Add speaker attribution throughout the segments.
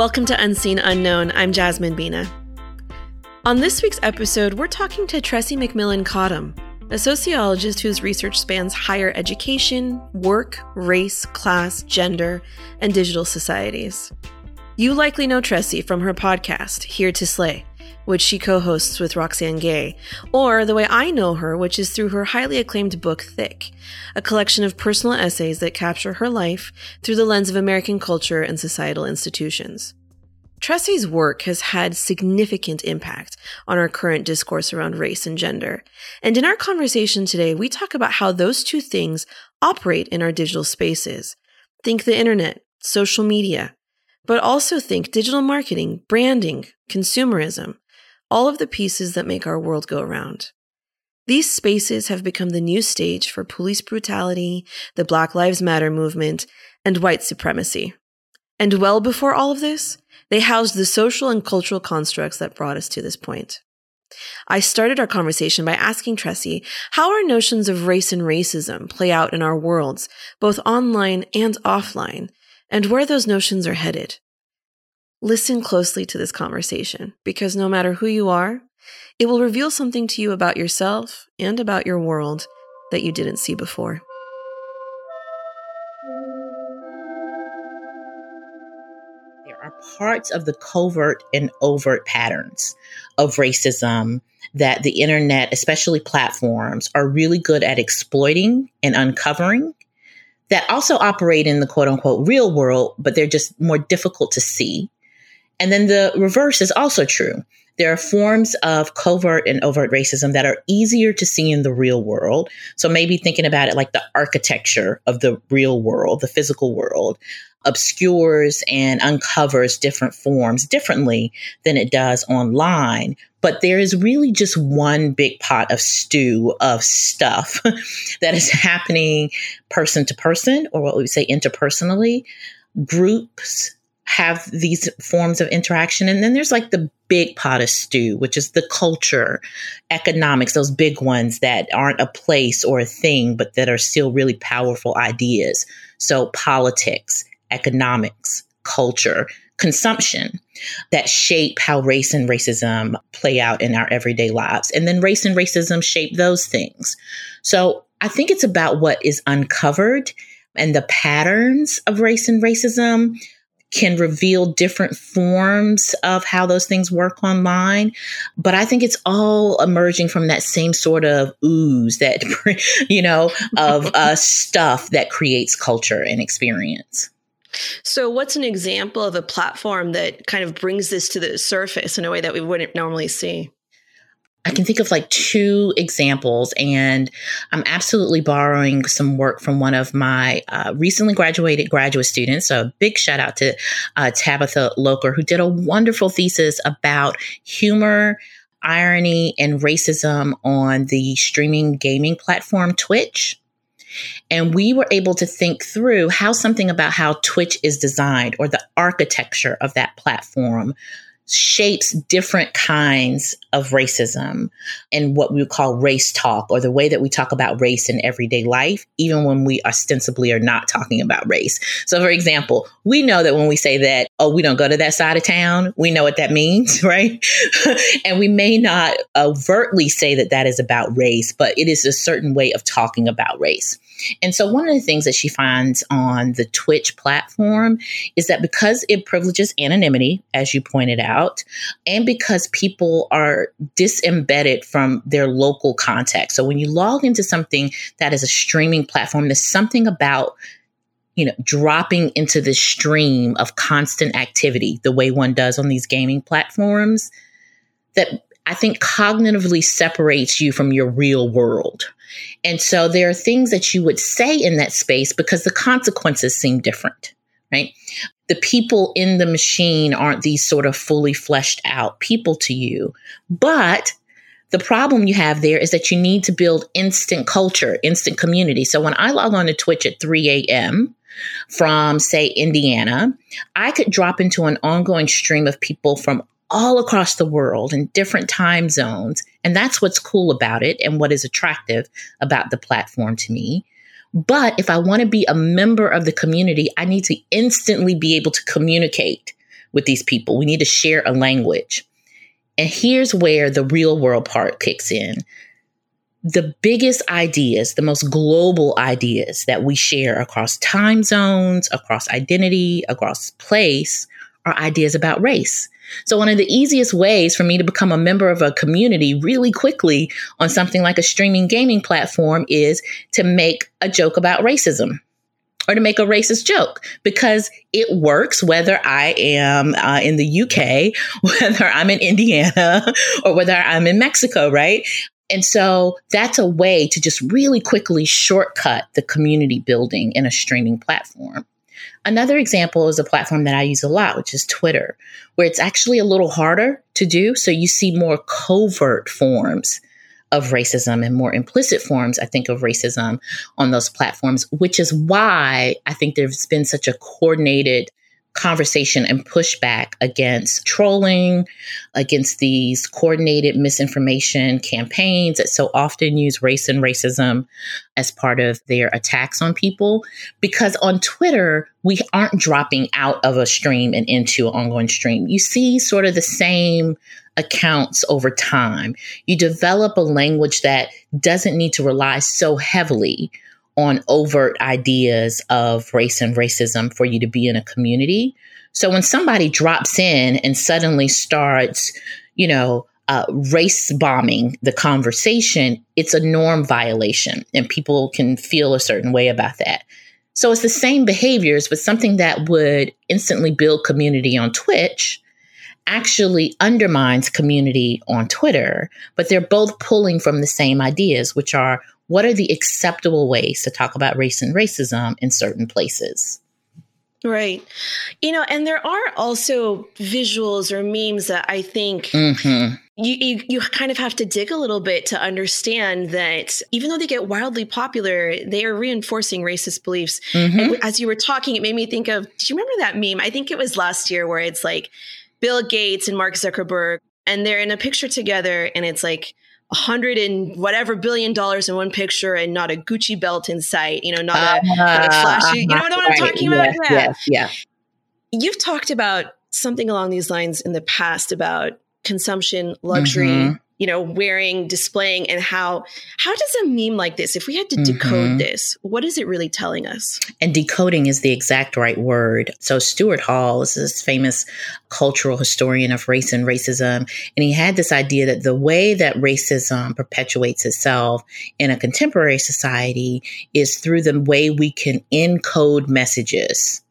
Speaker 1: Welcome to Unseen Unknown. I'm Jasmine Bina. On this week's episode, we're talking to Tressie McMillan Cottom, a sociologist whose research spans higher education, work, race, class, gender, and digital societies. You likely know Tressie from her podcast, Here to Slay, which she co hosts with Roxane Gay, or the way I know her, which is through her highly acclaimed book, Thick, a collection of personal essays that capture her life through the lens of American culture and societal institutions. Tressie's work has had significant impact on our current discourse around race and gender. And in our conversation today, we talk about how those two things operate in our digital spaces. Think the internet, social media, but also think digital marketing, branding, consumerism, all of the pieces that make our world go around. These spaces have become the new stage for police brutality, the Black Lives Matter movement, and white supremacy. And well before all of this, they housed the social and cultural constructs that brought us to this point. I started our conversation by asking Tressie how our notions of race and racism play out in our worlds, both online and offline, and where those notions are headed. Listen closely to this conversation because no matter who you are, it will reveal something to you about yourself and about your world that you didn't see before.
Speaker 2: There are parts of the covert and overt patterns of racism that the internet, especially platforms, are really good at exploiting and uncovering that also operate in the quote unquote real world, but they're just more difficult to see and then the reverse is also true. There are forms of covert and overt racism that are easier to see in the real world. So maybe thinking about it like the architecture of the real world, the physical world, obscures and uncovers different forms differently than it does online. But there is really just one big pot of stew of stuff that is happening person to person, or what we say interpersonally, groups have these forms of interaction. And then there's like the big pot of stew, which is the culture, economics, those big ones that aren't a place or a thing, but that are still really powerful ideas. So politics, economics, culture, consumption that shape how race and racism play out in our everyday lives. And then race and racism shape those things. So I think it's about what is uncovered and the patterns of race and racism can reveal different forms of how those things work online. But I think it's all emerging from that same sort of ooze that, you know, of uh, stuff that creates culture and experience.
Speaker 1: So, what's an example of a platform that kind of brings this to the surface in a way that we wouldn't normally see?
Speaker 2: I can think of like two examples, and I'm absolutely borrowing some work from one of my uh, recently graduated graduate students. So, a big shout out to uh, Tabitha Loker, who did a wonderful thesis about humor, irony, and racism on the streaming gaming platform Twitch. And we were able to think through how something about how Twitch is designed or the architecture of that platform shapes different kinds of racism and what we would call race talk or the way that we talk about race in everyday life, even when we ostensibly are not talking about race. So, for example, we know that when we say that, oh, we don't go to that side of town, we know what that means, right? and we may not overtly say that that is about race, but it is a certain way of talking about race. And so, one of the things that she finds on the Twitch platform is that because it privileges anonymity, as you pointed out, and because people are disembedded from their local context. So, when you log into something that is a streaming platform, there's something about you know, dropping into the stream of constant activity the way one does on these gaming platforms that I think cognitively separates you from your real world. And so there are things that you would say in that space because the consequences seem different, right? The people in the machine aren't these sort of fully fleshed out people to you. But the problem you have there is that you need to build instant culture, instant community. So when I log on to Twitch at 3 a.m., from, say, Indiana, I could drop into an ongoing stream of people from all across the world in different time zones. And that's what's cool about it and what is attractive about the platform to me. But if I want to be a member of the community, I need to instantly be able to communicate with these people. We need to share a language. And here's where the real world part kicks in. The biggest ideas, the most global ideas that we share across time zones, across identity, across place are ideas about race. So, one of the easiest ways for me to become a member of a community really quickly on something like a streaming gaming platform is to make a joke about racism or to make a racist joke because it works whether I am uh, in the UK, whether I'm in Indiana, or whether I'm in Mexico, right? And so that's a way to just really quickly shortcut the community building in a streaming platform. Another example is a platform that I use a lot, which is Twitter, where it's actually a little harder to do. So you see more covert forms of racism and more implicit forms, I think, of racism on those platforms, which is why I think there's been such a coordinated conversation and pushback against trolling, against these coordinated misinformation campaigns that so often use race and racism as part of their attacks on people. Because on Twitter, we aren't dropping out of a stream and into an ongoing stream. You see sort of the same accounts over time. You develop a language that doesn't need to rely so heavily on overt ideas of race and racism for you to be in a community. So when somebody drops in and suddenly starts, you know, uh, race bombing the conversation, it's a norm violation and people can feel a certain way about that. So it's the same behaviors, but something that would instantly build community on Twitch actually undermines community on Twitter, but they're both pulling from the same ideas, which are what are the acceptable ways to talk about race and racism in certain places?
Speaker 1: Right. You know, and there are also visuals or memes that I think mm-hmm. you, you, you kind of have to dig a little bit to understand that even though they get wildly popular, they are reinforcing racist beliefs. Mm-hmm. And as you were talking, it made me think of, do you remember that meme? I think it was last year where it's like Bill Gates and Mark Zuckerberg, and they're in a picture together, and it's like hundred and whatever billion dollars in one picture, and not a Gucci belt in sight. You know, not a, uh, not a flashy. You know what, right. I'm talking about?
Speaker 2: yeah. Yes, yeah.
Speaker 1: You've talked about something along these lines in the past about consumption, luxury. Mm-hmm you know, wearing, displaying, and how how does a meme like this, if we had to mm-hmm. decode this, what is it really telling us?
Speaker 2: And decoding is the exact right word. So Stuart Hall is this famous cultural historian of race and racism, and he had this idea that the way that racism perpetuates itself in a contemporary society is through the way we can encode messages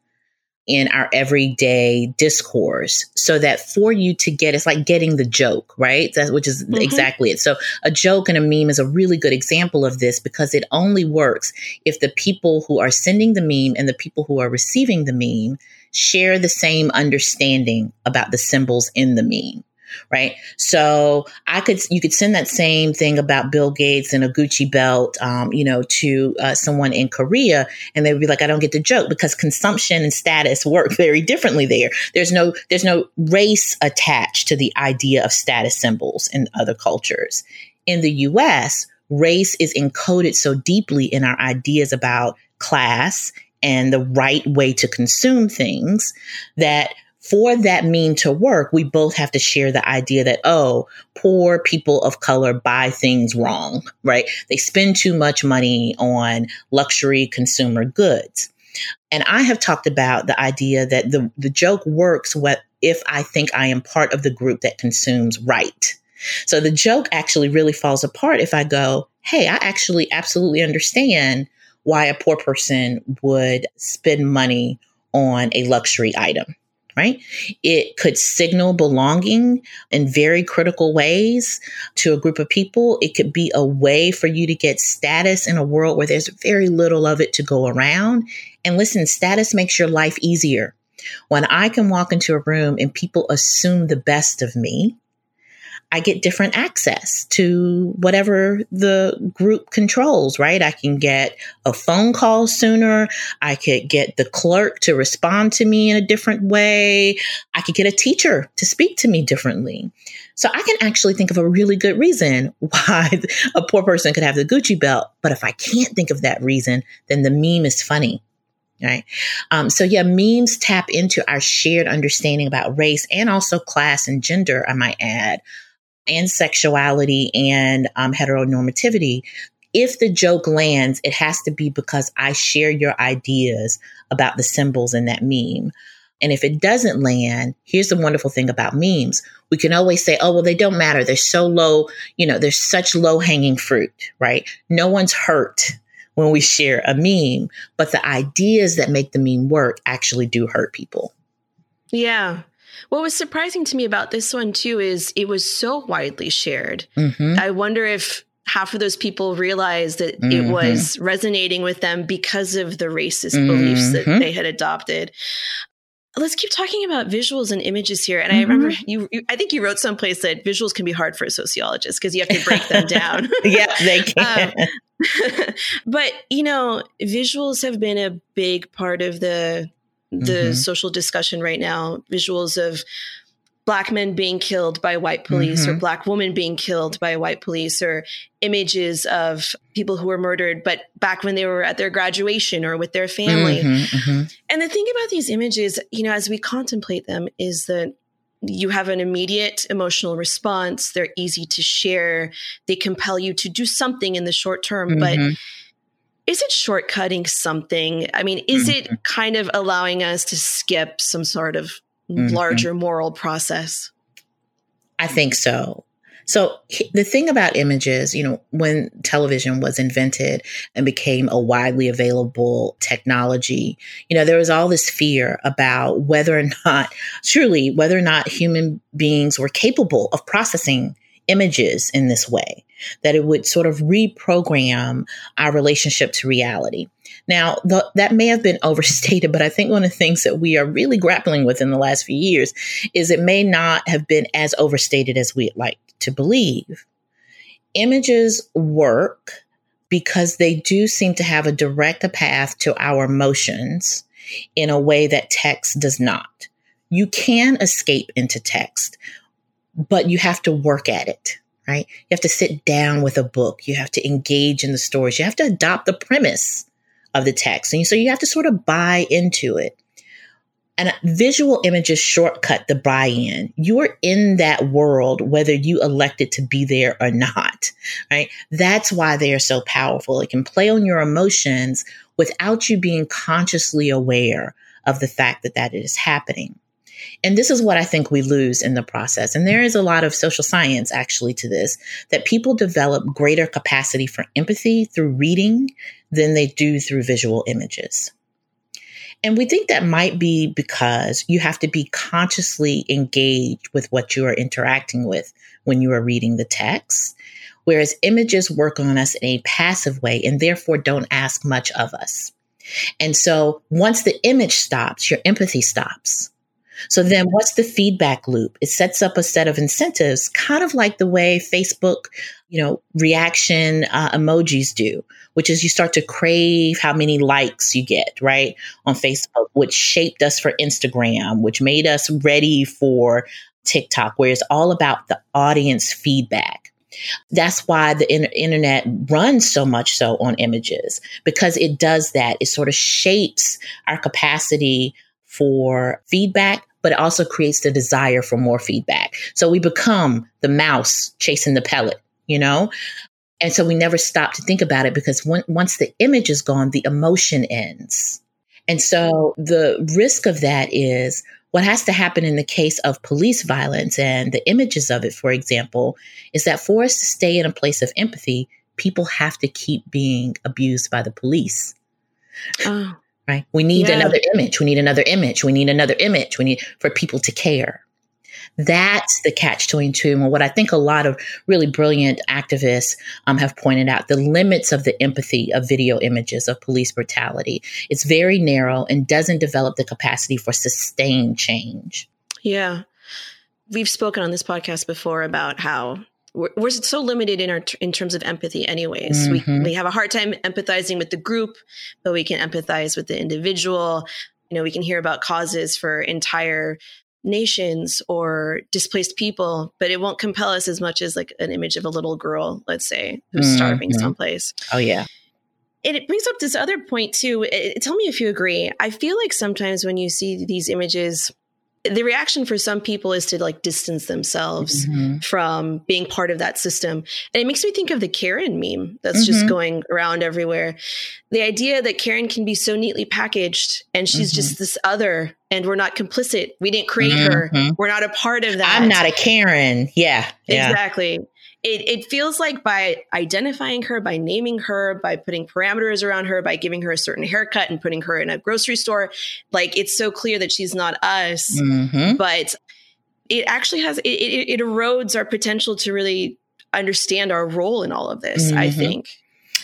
Speaker 2: in our everyday discourse so that for you to get it's like getting the joke right? That which is mm-hmm. exactly it. So a joke and a meme is a really good example of this because it only works if the people who are sending the meme and the people who are receiving the meme share the same understanding about the symbols in the meme right? So I could, you could send that same thing about Bill Gates and a Gucci belt, um, you know, to uh, someone in Korea, and they would be like, I don't get the joke because consumption and status work very differently there. There's no, there's no race attached to the idea of status symbols in other cultures. In the U.S., race is encoded so deeply in our ideas about class and the right way to consume things that for that meme to work, we both have to share the idea that, oh, poor people of color buy things wrong, right? They spend too much money on luxury consumer goods. And I have talked about the idea that the, the joke works what if I think I am part of the group that consumes right. So the joke actually really falls apart if I go, hey, I actually absolutely understand why a poor person would spend money on a luxury item right? It could signal belonging in very critical ways to a group of people. It could be a way for you to get status in a world where there's very little of it to go around. And listen, status makes your life easier. When I can walk into a room and people assume the best of me, I get different access to whatever the group controls, right? I can get a phone call sooner. I could get the clerk to respond to me in a different way. I could get a teacher to speak to me differently. So I can actually think of a really good reason why a poor person could have the Gucci belt. But if I can't think of that reason, then the meme is funny Right. Um, so, yeah, memes tap into our shared understanding about race and also class and gender, I might add, and sexuality and um, heteronormativity. If the joke lands, it has to be because I share your ideas about the symbols in that meme. And if it doesn't land, here's the wonderful thing about memes. We can always say, oh, well, they don't matter. They're so low, you know, there's such low hanging fruit, right? No one's hurt when we share a meme, but the ideas that make the meme work actually do hurt people.
Speaker 1: Yeah. What was surprising to me about this one too is it was so widely shared. Mm-hmm. I wonder if half of those people realized that mm-hmm. it was resonating with them because of the racist mm-hmm. beliefs that mm-hmm. they had adopted let's keep talking about visuals and images here. And mm-hmm. I remember you, you, I think you wrote someplace that visuals can be hard for a sociologist because you have to break them down.
Speaker 2: yeah, they can.
Speaker 1: Um, but you know, visuals have been a big part of the the mm-hmm. social discussion right now. Visuals of black men being killed by white police mm-hmm. or black women being killed by white police or images of people who were murdered but back when they were at their graduation or with their family mm-hmm, mm-hmm. and the thing about these images you know as we contemplate them is that you have an immediate emotional response they're easy to share they compel you to do something in the short term but mm-hmm. Is it shortcutting something i mean is it mm-hmm. kind of allowing us to skip some sort of mm-hmm. larger moral process?
Speaker 2: I think so. So the thing about images, you know, when television was invented and became a widely available technology, you know, there was all this fear about whether or not, truly, whether or not human beings were capable of processing images in this way, that it would sort of reprogram our relationship to reality. Now, that may have been overstated, but I think one of the things that we are really grappling with in the last few years is it may not have been as overstated as we'd like to believe. Images work because they do seem to have a direct path to our emotions in a way that text does not. You can escape into text, but you have to work at it, right? You have to sit down with a book. You have to engage in the stories. You have to adopt the premise of the text. And so you have to sort of buy into it. And visual images shortcut the buy in. You're in that world, whether you elected to be there or not, right? That's why they are so powerful. It can play on your emotions without you being consciously aware of the fact that that is happening. And this is what I think we lose in the process. And there is a lot of social science actually to this that people develop greater capacity for empathy through reading than they do through visual images. And we think that might be because you have to be consciously engaged with what you are interacting with when you are reading the text, whereas images work on us in a passive way and therefore don't ask much of us. And so once the image stops, your empathy stops. So then what's the feedback loop? It sets up a set of incentives, kind of like the way Facebook, you know, reaction uh, emojis do, which is you start to crave how many likes you get, right? On Facebook, which shaped us for Instagram, which made us ready for TikTok, where it's all about the audience feedback. That's why the in- internet runs so much so on images because it does that. It sort of shapes our capacity for feedback, but it also creates the desire for more feedback. So we become the mouse chasing the pellet, you know? And so we never stop to think about it because when, once the image is gone, the emotion ends. And so the risk of that is what has to happen in the case of police violence and the images of it, for example, is that for us to stay in a place of empathy, people have to keep being abused by the police. Oh right? We need yeah. another image. We need another image. We need another image. We need for people to care. That's the catch 22. And what I think a lot of really brilliant activists um, have pointed out the limits of the empathy of video images of police brutality. It's very narrow and doesn't develop the capacity for sustained change.
Speaker 1: Yeah. We've spoken on this podcast before about how we're, we're, so limited in our in terms of empathy anyways mm-hmm. we, we have a hard time empathizing with the group but we can empathize with the individual you know we can hear about causes for entire nations or displaced people but it won't compel us as much as like an image of a little girl let's say who's mm-hmm. starving someplace
Speaker 2: oh yeah And
Speaker 1: it brings up this other point too. It, tell me if you agree. I feel like sometimes when you see these images, the reaction for some people is to like distance themselves mm-hmm. from being part of that system. And it makes me think of the Karen meme that's mm-hmm. just going around everywhere. The idea that Karen can be so neatly packaged and she's mm-hmm. just this other and we're not complicit. We didn't create her. Mm-hmm. We're not a part of that.
Speaker 2: I'm not a Karen. Yeah.
Speaker 1: yeah. Exactly it, it feels like by identifying her, by naming her, by putting parameters around her, by giving her a certain haircut and putting her in a grocery store, like it's so clear that she's not us. Mm-hmm. But it actually has, it, it, it, erodes our potential to really understand our role in all of this, mm-hmm. I think.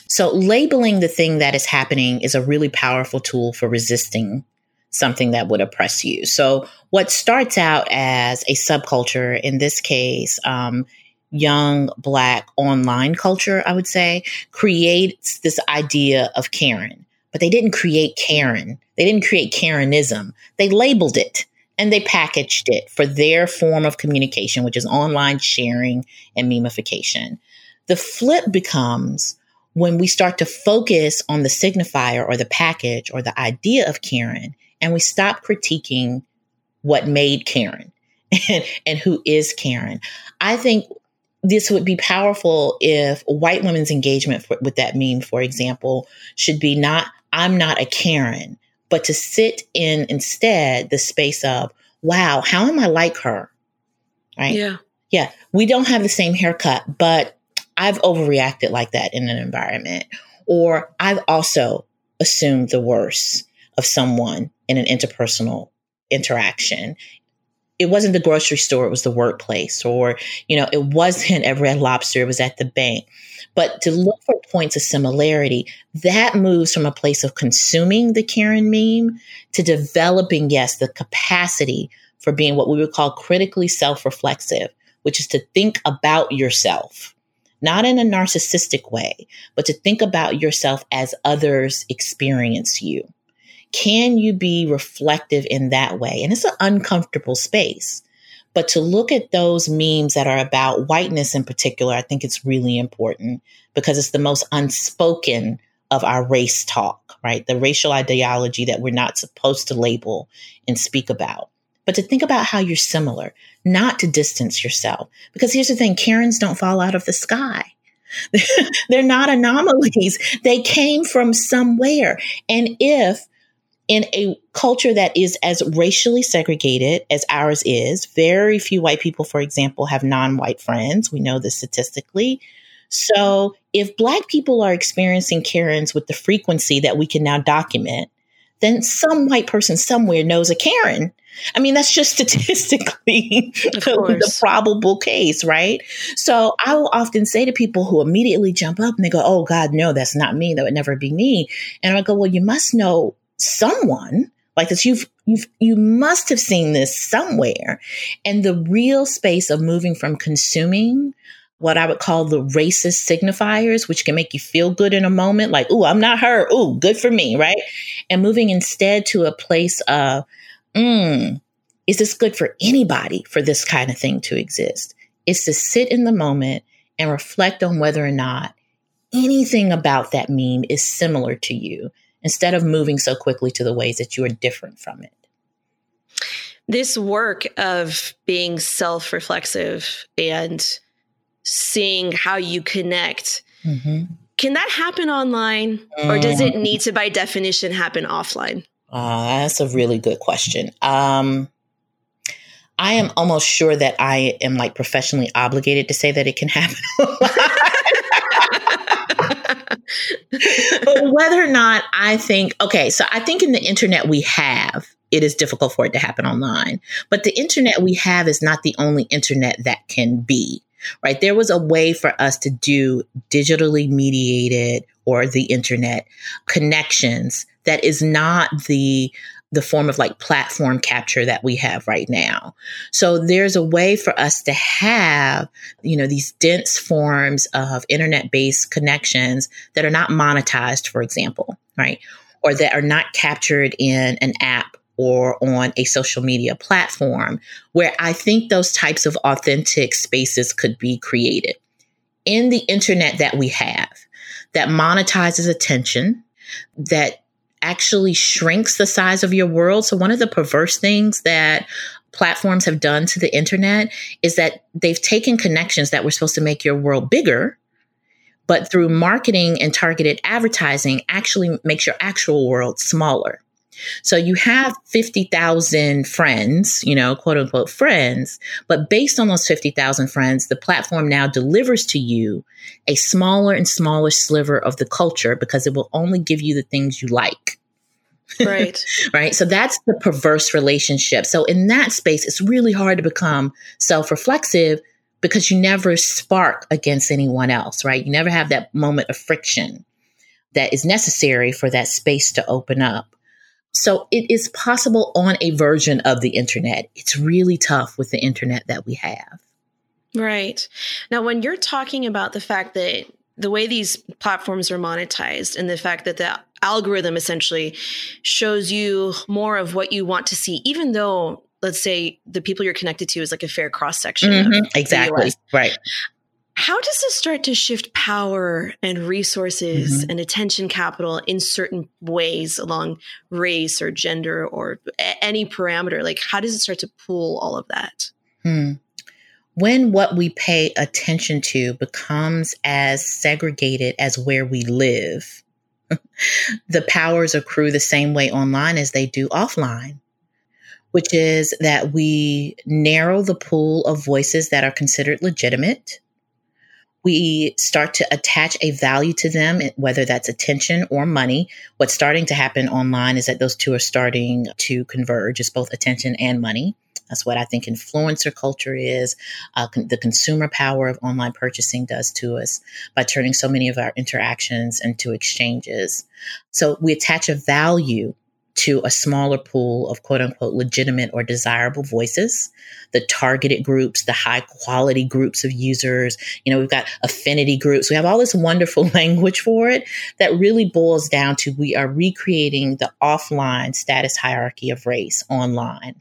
Speaker 2: So, labeling the thing that is happening is a really powerful tool for resisting something that would oppress you. So, what starts out as a subculture, in this case, um, young black online culture, I would say, creates this idea of Karen. But they didn't create Karen. They didn't create Karenism. They labeled it and they packaged it for their form of communication, which is online sharing and memification. The flip becomes when we start to focus on the signifier or the package or the idea of Karen and we stop critiquing what made Karen and, and who is Karen. I think this would be powerful if white women's engagement for, with that meme, for example, should be not, I'm not a Karen, but to sit in instead the space of, wow, how am I like her? Right?
Speaker 1: Yeah.
Speaker 2: Yeah. We don't have the same haircut, but I've overreacted like that in an environment. Or I've also assumed the worst of someone in an interpersonal interaction it wasn't the grocery store, it was the workplace, or, you know, it wasn't at Red Lobster, it was at the bank. But to look for points of similarity, that moves from a place of consuming the Karen meme to developing, yes, the capacity for being what we would call critically self reflexive, which is to think about yourself, not in a narcissistic way, but to think about yourself as others experience you. Can you be reflective in that way? And it's an uncomfortable space. But to look at those memes that are about whiteness in particular, I think it's really important because it's the most unspoken of our race talk, right? The racial ideology that we're not supposed to label and speak about. But to think about how you're similar, not to distance yourself. Because here's the thing Karens don't fall out of the sky. They're not anomalies. They came from somewhere. And if in a culture that is as racially segregated as ours is, very few white people, for example, have non white friends. We know this statistically. So if Black people are experiencing Karens with the frequency that we can now document, then some white person somewhere knows a Karen. I mean, that's just statistically the, the, probable case, right? So I will often say to people who immediately jump up and they go, Oh God, no, that's not me. That would never be me. And I go, Well, you must know someone like this you've you've you must have seen this somewhere and the real space of moving from consuming what I would call the racist signifiers, which can make you feel good in a moment, like, oh, I'm not her. Oh, good for me, right? And moving instead to a place of, mm, is this good for anybody for this kind of thing to exist? It's to sit in the moment and reflect on whether or not anything about that meme is similar to you instead of moving so quickly to the ways that you are different from it.
Speaker 1: This work of being self reflexive and seeing how you connect. Mm-hmm. Can that happen online or does it need to, by definition, happen offline?
Speaker 2: Uh, that's a really good question. Um, I am almost sure that I am like professionally obligated to say that it can happen but whether or not I think, okay, so I think in the internet we have, it is difficult for it to happen online. But the internet we have is not the only internet that can be, right? There was a way for us to do digitally mediated or the internet connections that is not the the form of like platform capture that we have right now. So there's a way for us to have, you know, these dense forms of internet based connections that are not monetized, for example, right? Or that are not captured in an app or on a social media platform where I think those types of authentic spaces could be created in the internet that we have that monetizes attention, that actually shrinks the size of your world. So, one of the perverse things that platforms have done to the internet is that they've taken connections that were supposed to make your world bigger, but through marketing and targeted advertising, actually makes your actual world smaller. So you have 50,000 friends, you know, quote unquote friends, but based on those 50,000 friends, the platform now delivers to you a smaller and smaller sliver of the culture because it will only give you the things you like.
Speaker 1: Right.
Speaker 2: right. So that's the perverse relationship. So in that space, it's really hard to become self reflexive because you never spark against anyone else, right? You never have that moment of friction that is necessary for that space to open up. So it is possible on a version of the internet. It's really tough with the internet that we have.
Speaker 1: Right. Now, when you're talking about the fact that the way these platforms are monetized and the fact that the algorithm essentially shows you more of what you want to see, even though let's say the people you're connected to is like a fair cross section.
Speaker 2: Mm-hmm. Exactly. Right.
Speaker 1: How does this start to shift power and resources mm-hmm. and attention capital in certain ways along race or gender or a- any parameter? Like, how does it start to pool all of that?
Speaker 2: Hmm. When what we pay attention to becomes as segregated as where we live, the powers accrue the same way online as they do offline which is that we narrow the pool of voices that are considered legitimate we start to attach a value to them, whether that's attention or money. What's starting to happen online is that those two are starting to converge. It's both attention and money. That's what I think influencer culture is. Uh, con- the consumer power of online purchasing does to us by turning so many of our interactions into exchanges. So we attach a value to a smaller pool of quote unquote legitimate or desirable voices, the targeted groups, the high quality groups of users. You know, we've got affinity groups. We have all this wonderful language for it that really boils down to we are recreating the offline status hierarchy of race online.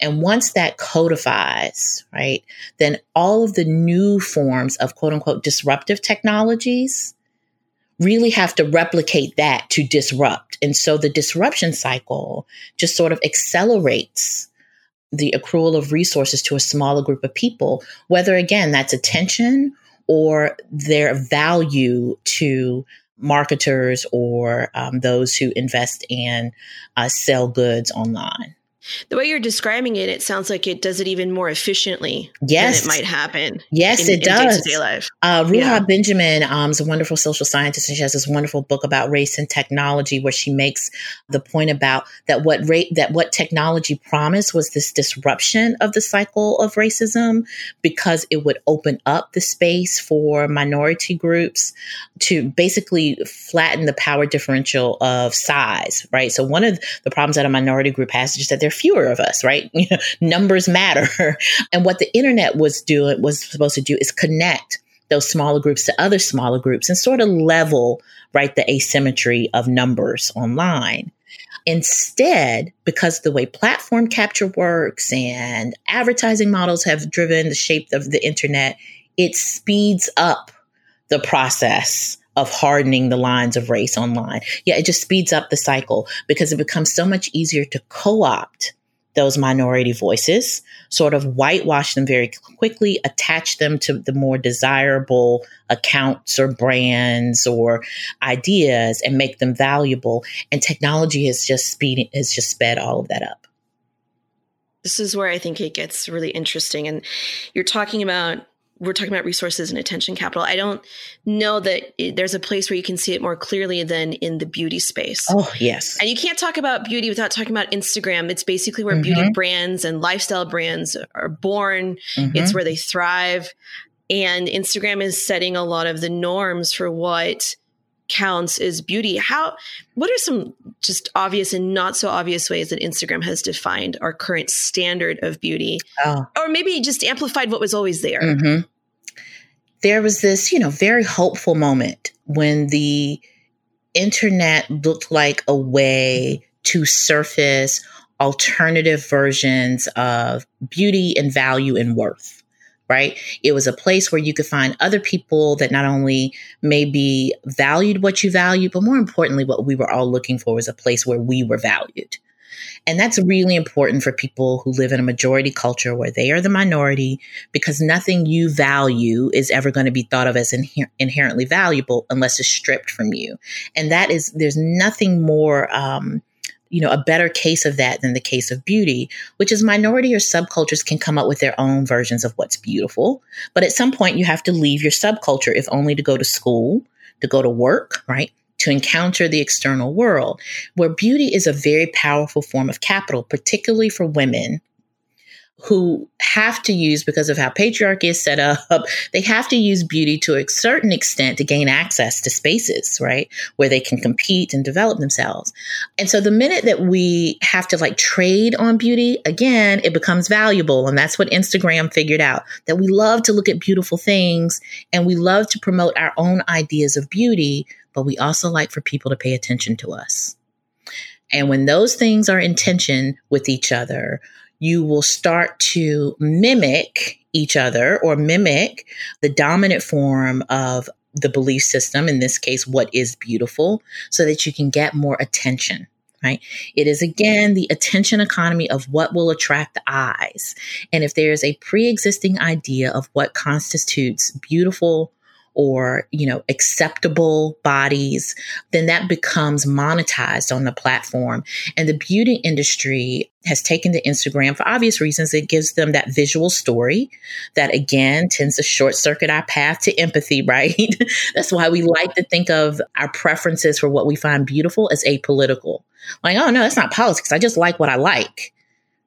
Speaker 2: And once that codifies, right, then all of the new forms of quote unquote disruptive technologies really have to replicate that to disrupt. And so the disruption cycle just sort of accelerates the accrual of resources to a smaller group of people, whether again that's attention or their value to marketers or um, those who invest and uh, sell goods online.
Speaker 1: The way you're describing it, it sounds like it does it even more efficiently
Speaker 2: yes.
Speaker 1: it might happen.
Speaker 2: Yes, in, it does.
Speaker 1: life.
Speaker 2: Uh, Ruha yeah. Benjamin um, is a wonderful social scientist, and she has this wonderful book about race and technology, where she makes the point about that what rate that what technology promised was this disruption of the cycle of racism because it would open up the space for minority groups to basically flatten the power differential of size. Right. So one of the problems that a minority group has is that they're fewer of us, right? Numbers matter. and what the internet was doing was supposed to do is connect those smaller groups to other smaller groups and sort of level, right, the asymmetry of numbers online. Instead, because the way platform capture works and advertising models have driven the shape of the internet, it speeds up the process of hardening the lines of race online. Yeah, it just speeds up the cycle because it becomes so much easier to co opt those minority voices, sort of whitewash them very quickly, attach them to the more desirable accounts or brands or ideas and make them valuable. And technology has just speed has just sped all of that up.
Speaker 1: This is where I think it gets really interesting. And you're talking about we're talking about resources and attention capital. I don't know that it, there's a place where you can see it more clearly than in the beauty space.
Speaker 2: Oh, yes.
Speaker 1: And you can't talk about beauty without talking about Instagram. It's basically where mm-hmm. beauty brands and lifestyle brands are born, mm-hmm. it's where they thrive. And Instagram is setting a lot of the norms for what counts is beauty. How what are some just obvious and not so obvious ways that Instagram has defined our current standard of beauty? Oh. Or maybe just amplified what was always there.
Speaker 2: Mm-hmm there was this, you know, very hopeful moment when the internet looked like a way to surface alternative versions of beauty and value and worth right? It was a place where you could find other people that not only maybe valued what you value, but more importantly, what we were all looking for was a place where we were valued. And that's really important for people who live in a majority culture where they are the minority because nothing you value is ever going to be thought of as inher- inherently valuable unless it's stripped from you. And that is, there's nothing more, um, you know, a better case of that than the case of beauty, which is minority or subcultures can come up with their own versions of what's beautiful. But at some point, you have to leave your subculture, if only to go to school, to go to work, right? To encounter the external world, where beauty is a very powerful form of capital, particularly for women who have to use, because of how patriarchy is set up, they have to use beauty to a certain extent to gain access to spaces, right? Where they can compete and develop themselves. And so the minute that we have to like trade on beauty, again, it becomes valuable. And that's what Instagram figured out that we love to look at beautiful things and we love to promote our own ideas of beauty, but we also like for people to pay attention to us. And when those things are in tension with each other, you will start to mimic each other or mimic the dominant form of the belief system, in this case, what is beautiful, so that you can get more attention. Right. It is again the attention economy of what will attract the eyes. And if there's a pre existing idea of what constitutes beautiful, or you know acceptable bodies then that becomes monetized on the platform. And the beauty industry has taken to instagram for obvious reasons. It gives them that visual story that again tends to short circuit our path to empathy right? That's why we like to think of our preferences for what we find beautiful as apolitical. Like oh no that's not politics. I just like what i like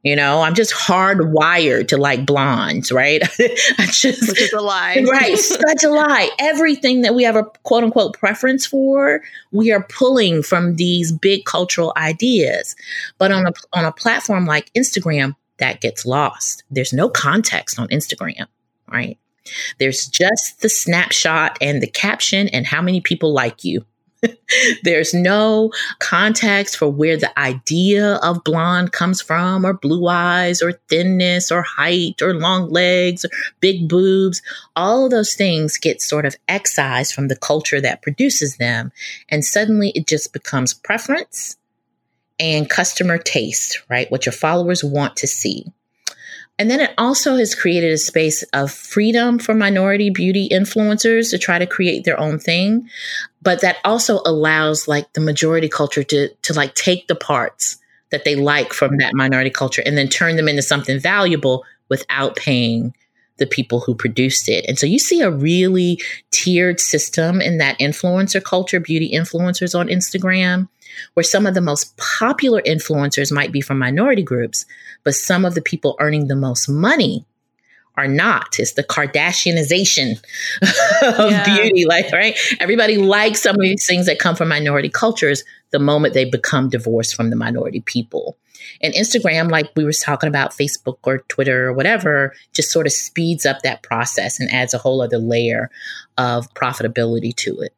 Speaker 2: you know, I'm just hardwired to like blondes, right?
Speaker 1: I just Which is a lie.
Speaker 2: right. Such a lie. Everything that we have a quote unquote preference for, we are pulling from these big cultural ideas. But on a on a platform like Instagram, that gets lost. There's no context on Instagram, right? There's just the snapshot and the caption and how many people like you. There's no context for where the idea of blonde comes from, or blue eyes, or thinness, or height, or long legs, or big boobs. All of those things get sort of excised from the culture that produces them. And suddenly it just becomes preference and customer taste, right? What your followers want to see. And then it also has created a space of freedom for minority beauty influencers to try to create their own thing. But that also allows like the majority culture to, to like take the parts that they like from that minority culture and then turn them into something valuable without paying the people who produced it. And so you see a really tiered system in that influencer culture, beauty influencers on Instagram where some of the most popular influencers might be from minority groups, but some of the people earning the most money are not. It's the Kardashianization of yeah. beauty. Like, right? Everybody likes some of these things that come from minority cultures the moment they become divorced from the minority people. And Instagram, like we were talking about Facebook or Twitter or whatever, just sort of speeds up that process and adds a whole other layer of profitability to it.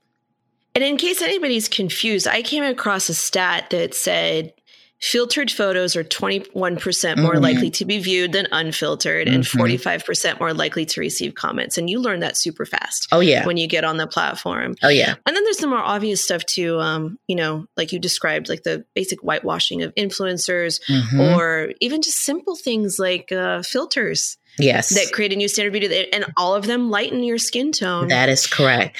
Speaker 1: And in case anybody's confused, I came across a stat that said filtered photos are 21% more mm-hmm. likely to be viewed than unfiltered mm-hmm. and 45% more likely to receive comments. And you learn that super fast.
Speaker 2: Oh, yeah.
Speaker 1: When you get on the platform.
Speaker 2: Oh, yeah.
Speaker 1: And then there's the more obvious stuff too, um, you know, like you described, like the basic whitewashing of influencers mm-hmm. or even just simple things like uh, filters.
Speaker 2: Yes.
Speaker 1: That create a new standard beauty and all of them lighten your skin tone.
Speaker 2: That is correct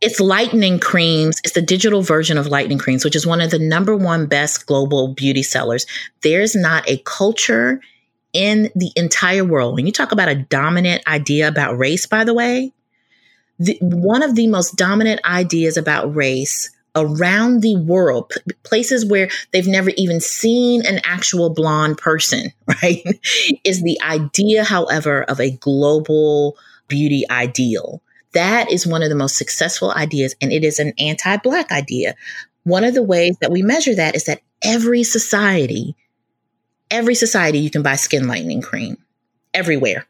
Speaker 2: it's Lightning creams. It's the digital version of Lightning creams, which is one of the number one best global beauty sellers. There's not a culture in the entire world. When you talk about a dominant idea about race, by the way, the, one of the most dominant ideas about race around the world, p- places where they've never even seen an actual blonde person, right? is the idea, however, of a global beauty ideal. That is one of the most successful ideas, and it is an anti Black idea. One of the ways that we measure that is that every society, every society, you can buy skin lightening cream everywhere.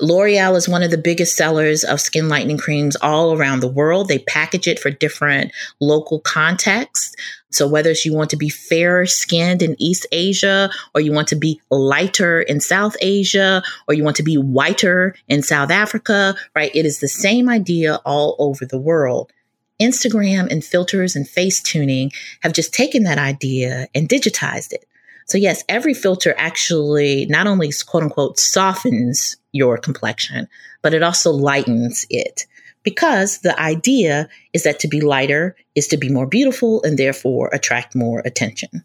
Speaker 2: L'Oreal is one of the biggest sellers of skin lightening creams all around the world. They package it for different local contexts. So whether you want to be fairer skinned in East Asia, or you want to be lighter in South Asia, or you want to be whiter in South Africa, right? It is the same idea all over the world. Instagram and filters and face tuning have just taken that idea and digitized it. So, yes, every filter actually not only quote unquote softens your complexion, but it also lightens it because the idea is that to be lighter is to be more beautiful and therefore attract more attention.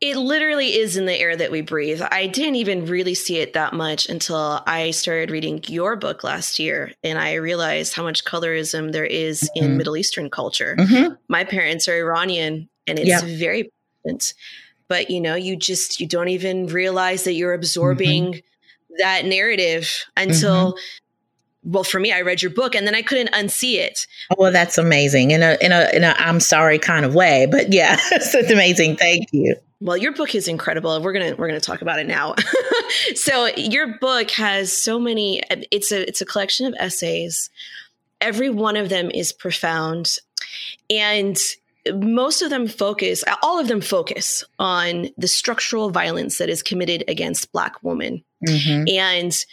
Speaker 1: It literally is in the air that we breathe. I didn't even really see it that much until I started reading your book last year and I realized how much colorism there is mm-hmm. in Middle Eastern culture. Mm-hmm. My parents are Iranian and it's yep. very present. But you know, you just you don't even realize that you're absorbing mm-hmm. that narrative until mm-hmm. well for me i read your book and then i couldn't unsee it.
Speaker 2: Oh well that's amazing in a in a in a i'm sorry kind of way but yeah it's amazing thank you.
Speaker 1: Well your book is incredible we're gonna we're gonna talk about it now. So your book has so many it's a it's a collection of essays. Every one of them is profound and most of them focus all of them focus on the structural violence that is committed against black women mm-hmm. and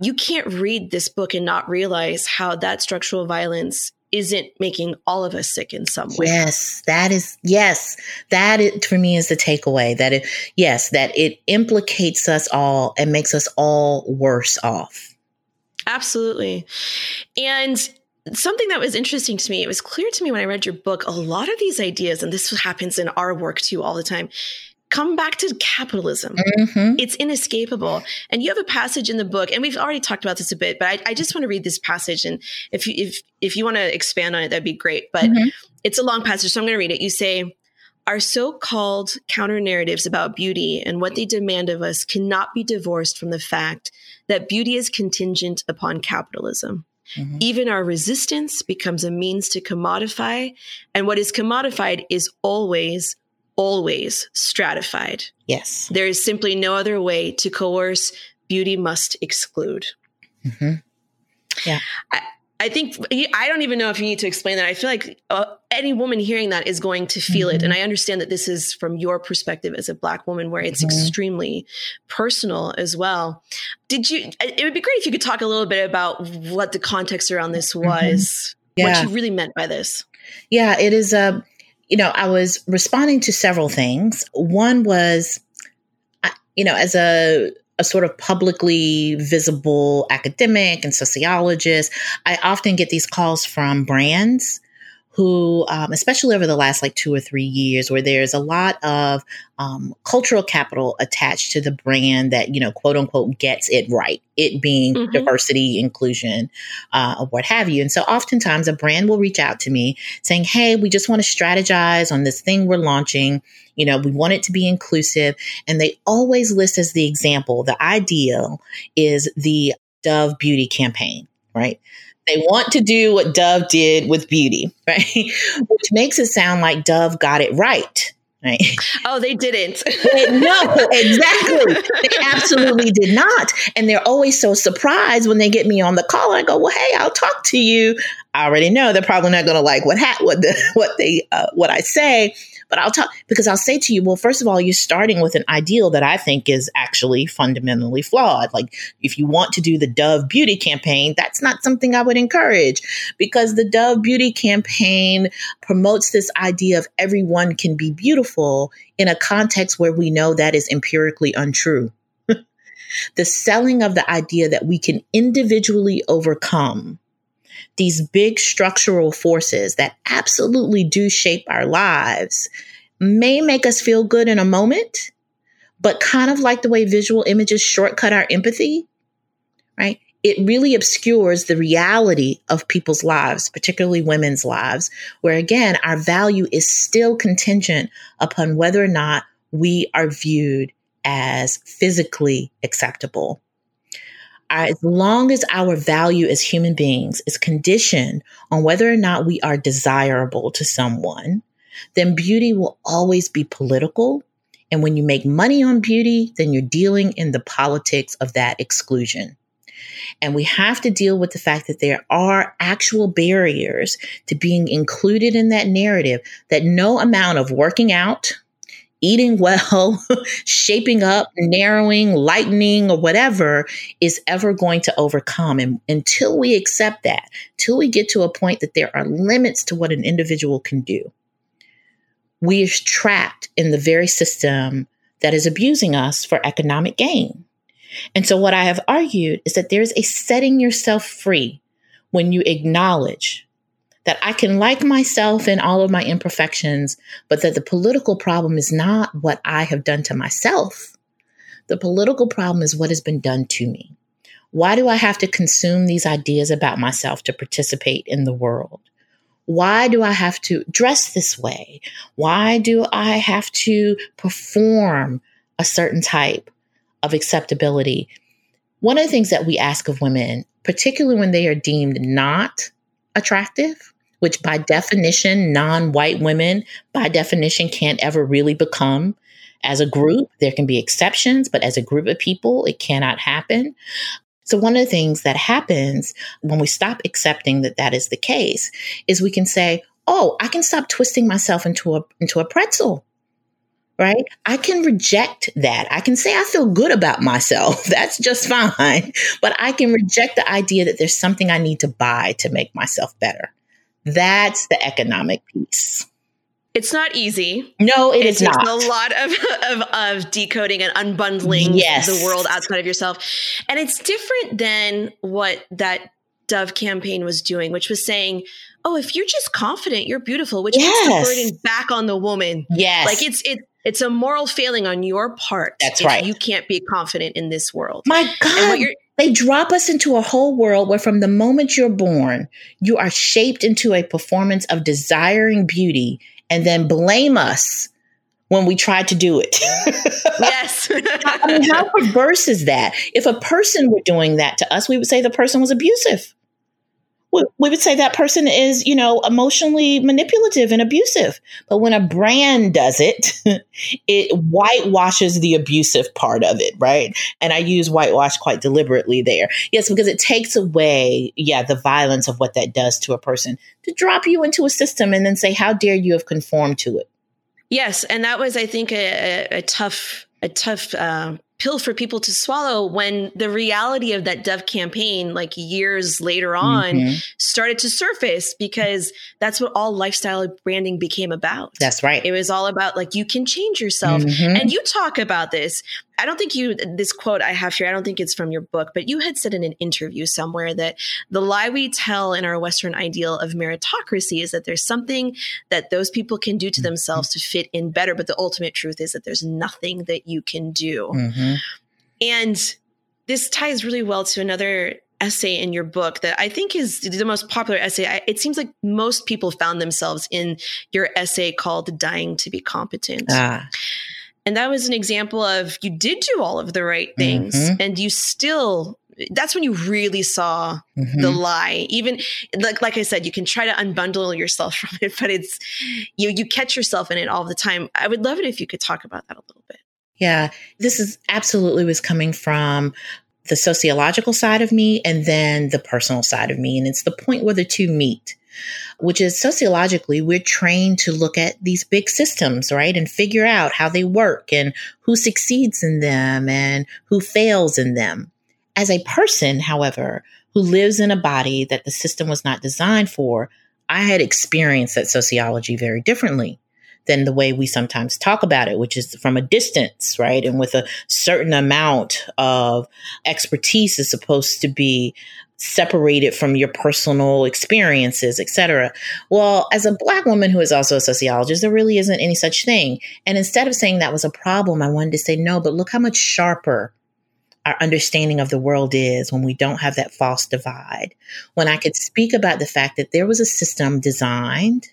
Speaker 1: you can't read this book and not realize how that structural violence isn't making all of us sick in some way.
Speaker 2: Yes, that is yes, that it, for me is the takeaway that it yes, that it implicates us all and makes us all worse off.
Speaker 1: Absolutely. And something that was interesting to me, it was clear to me when I read your book, a lot of these ideas and this happens in our work too all the time come back to capitalism. Mm-hmm. It's inescapable. And you have a passage in the book, and we've already talked about this a bit, but I, I just want to read this passage. And if you, if, if you want to expand on it, that'd be great. But mm-hmm. it's a long passage, so I'm going to read it. You say, our so called counter narratives about beauty and what they demand of us cannot be divorced from the fact that beauty is contingent upon capitalism. Mm-hmm. Even our resistance becomes a means to commodify, and what is commodified is always always stratified.
Speaker 2: Yes.
Speaker 1: There is simply no other way to coerce beauty must exclude. Mm-hmm.
Speaker 2: Yeah.
Speaker 1: I, I, think I don't even know if you need to explain that. I feel like uh, any woman hearing that is going to feel mm-hmm. it. And I understand that this is from your perspective as a Black woman, where it's mm-hmm. extremely personal as well. Did you, it would be great if you could talk a little bit about what the context around this mm-hmm. was, yeah. what you really meant by this.
Speaker 2: Yeah, it is a, uh, you know, I was responding to several things. One was, you know, as a, a sort of publicly visible academic and sociologist, I often get these calls from brands who, um, especially over the last like two or three years, where there's a lot of um, cultural capital attached to the brand that, you know, quote unquote, gets it right, it being mm-hmm. diversity, inclusion, uh, or what have you. And so oftentimes a brand will reach out to me saying, Hey, we just want to strategize on this thing we're launching. You know, we want it to be inclusive. And they always list as the example, the ideal is the Dove beauty campaign, right? They want to do what Dove did with beauty, right? Which makes it sound like Dove got it right. Right.
Speaker 1: Oh, they didn't.
Speaker 2: no, exactly. They absolutely did not. And they're always so surprised when they get me on the call. I go, "Well, hey, I'll talk to you." I already know they're probably not going to like what ha- what the, what they uh, what I say, but I'll talk because I'll say to you, well, first of all, you're starting with an ideal that I think is actually fundamentally flawed. Like if you want to do the Dove Beauty campaign, that's not something I would encourage because the Dove Beauty campaign promotes this idea of everyone can be beautiful in a context where we know that is empirically untrue. the selling of the idea that we can individually overcome these big structural forces that absolutely do shape our lives may make us feel good in a moment, but kind of like the way visual images shortcut our empathy, right? It really obscures the reality of people's lives, particularly women's lives, where again, our value is still contingent upon whether or not we are viewed as physically acceptable as long as our value as human beings is conditioned on whether or not we are desirable to someone, then beauty will always be political. And when you make money on beauty, then you're dealing in the politics of that exclusion. And we have to deal with the fact that there are actual barriers to being included in that narrative that no amount of working out, eating well, shaping up, narrowing, lightening, or whatever is ever going to overcome. And until we accept that, till we get to a point that there are limits to what an individual can do, we are trapped in the very system that is abusing us for economic gain. And so, what I have argued is that there's a setting yourself free when you acknowledge that I can like myself and all of my imperfections, but that the political problem is not what I have done to myself. The political problem is what has been done to me. Why do I have to consume these ideas about myself to participate in the world? Why do I have to dress this way? Why do I have to perform a certain type of acceptability? One of the things that we ask of women, particularly when they are deemed not attractive, which by definition, non white women, by definition, can't ever really become as a group. There can be exceptions, but as a group of people, it cannot happen. So, one of the things that happens when we stop accepting that that is the case is we can say, Oh, I can stop twisting myself into a, into a pretzel right? I can reject that. I can say I feel good about myself. That's just fine. But I can reject the idea that there's something I need to buy to make myself better. That's the economic piece.
Speaker 1: It's not easy.
Speaker 2: No, it, it is not.
Speaker 1: a lot of, of, of decoding and unbundling yes. the world outside of yourself. And it's different than what that Dove campaign was doing, which was saying, oh, if you're just confident, you're beautiful, which yes. puts the burden back on the woman.
Speaker 2: Yes.
Speaker 1: Like it's it it's a moral failing on your part.
Speaker 2: That's right.
Speaker 1: You can't be confident in this world.
Speaker 2: My God. They drop us into a whole world where from the moment you're born, you are shaped into a performance of desiring beauty and then blame us when we try to do it.
Speaker 1: yes.
Speaker 2: I mean, how perverse is that? If a person were doing that to us, we would say the person was abusive we, would say that person is, you know, emotionally manipulative and abusive. But when a brand does it, it whitewashes the abusive part of it, right? And I use whitewash quite deliberately there. Yes, because it takes away, yeah, the violence of what that does to a person to drop you into a system and then say, how dare you have conformed to it?
Speaker 1: Yes. And that was, I think, a, a tough, a tough, uh, pill for people to swallow when the reality of that Dove campaign, like years later on, mm-hmm. started to surface because that's what all lifestyle branding became about.
Speaker 2: That's right.
Speaker 1: It was all about like you can change yourself. Mm-hmm. And you talk about this. I don't think you, this quote I have here, I don't think it's from your book, but you had said in an interview somewhere that the lie we tell in our Western ideal of meritocracy is that there's something that those people can do to mm-hmm. themselves to fit in better. But the ultimate truth is that there's nothing that you can do. Mm-hmm. And this ties really well to another essay in your book that I think is the most popular essay. it seems like most people found themselves in your essay called Dying to be Competent. Ah. And that was an example of you did do all of the right things mm-hmm. and you still that's when you really saw mm-hmm. the lie. Even like like I said, you can try to unbundle yourself from it, but it's you you catch yourself in it all the time. I would love it if you could talk about that a little bit.
Speaker 2: Yeah, this is absolutely was coming from the sociological side of me and then the personal side of me. And it's the point where the two meet which is sociologically, we're trained to look at these big systems, right? And figure out how they work and who succeeds in them and who fails in them. As a person, however, who lives in a body that the system was not designed for, I had experienced that sociology very differently than the way we sometimes talk about it, which is from a distance, right? And with a certain amount of expertise is supposed to be separated from your personal experiences, etc. Well, as a black woman who is also a sociologist, there really isn't any such thing. And instead of saying that was a problem, I wanted to say no, but look how much sharper our understanding of the world is when we don't have that false divide. When I could speak about the fact that there was a system designed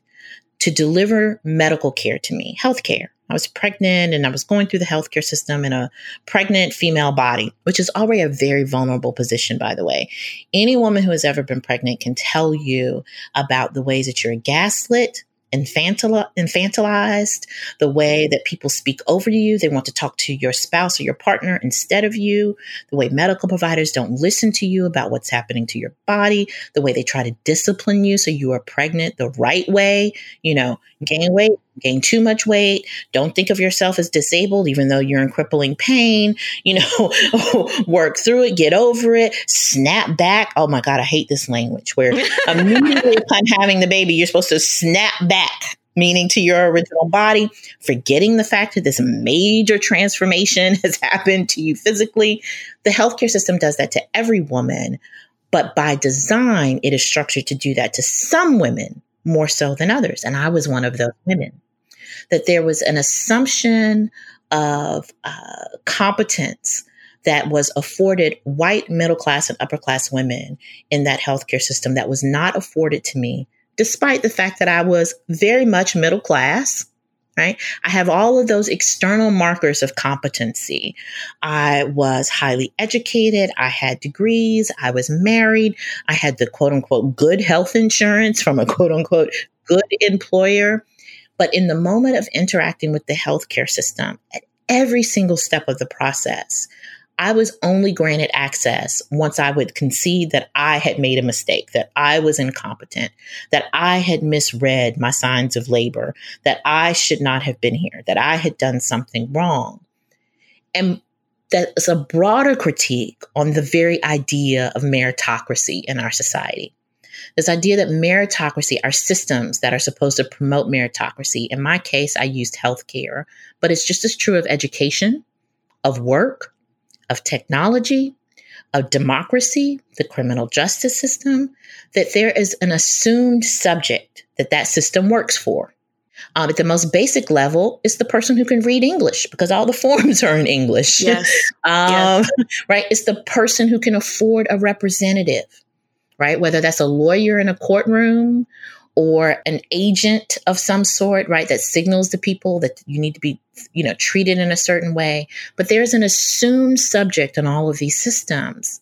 Speaker 2: to deliver medical care to me, health care. I was pregnant and I was going through the healthcare system in a pregnant female body, which is already a very vulnerable position, by the way. Any woman who has ever been pregnant can tell you about the ways that you're gaslit infantilized, the way that people speak over you. They want to talk to your spouse or your partner instead of you, the way medical providers don't listen to you about what's happening to your body, the way they try to discipline you so you are pregnant the right way, you know, gain weight, gain too much weight, don't think of yourself as disabled even though you're in crippling pain, you know, work through it, get over it, snap back. Oh my god, I hate this language where immediately upon having the baby you're supposed to snap back meaning to your original body, forgetting the fact that this major transformation has happened to you physically. The healthcare system does that to every woman, but by design, it is structured to do that to some women more so than others. And I was one of those women. That there was an assumption of uh, competence that was afforded white middle class and upper class women in that healthcare system that was not afforded to me despite the fact that I was very much middle class, right? I have all of those external markers of competency. I was highly educated. I had degrees. I was married. I had the quote unquote good health insurance from a quote unquote good employer. But in the moment of interacting with the healthcare system, at every single step of the process, I was only granted access once I would concede that I had made a mistake, that I was incompetent, that I had misread my signs of labor, that I should not have been here, that I had done something wrong. And that's a broader critique on the very idea of meritocracy in our society. This idea that meritocracy are systems that are supposed to promote meritocracy. In my case, I used healthcare, but it's just as true of education, of work, of technology, of democracy, the criminal justice system, that there is an assumed subject that that system works for. Um, at the most basic level, it's the person who can read English because all the forms are in English.
Speaker 1: Yes.
Speaker 2: um, yes. Right? It's the person who can afford a representative, right? Whether that's a lawyer in a courtroom or an agent of some sort, right, that signals to people that you need to be, you know, treated in a certain way. But there's an assumed subject in all of these systems.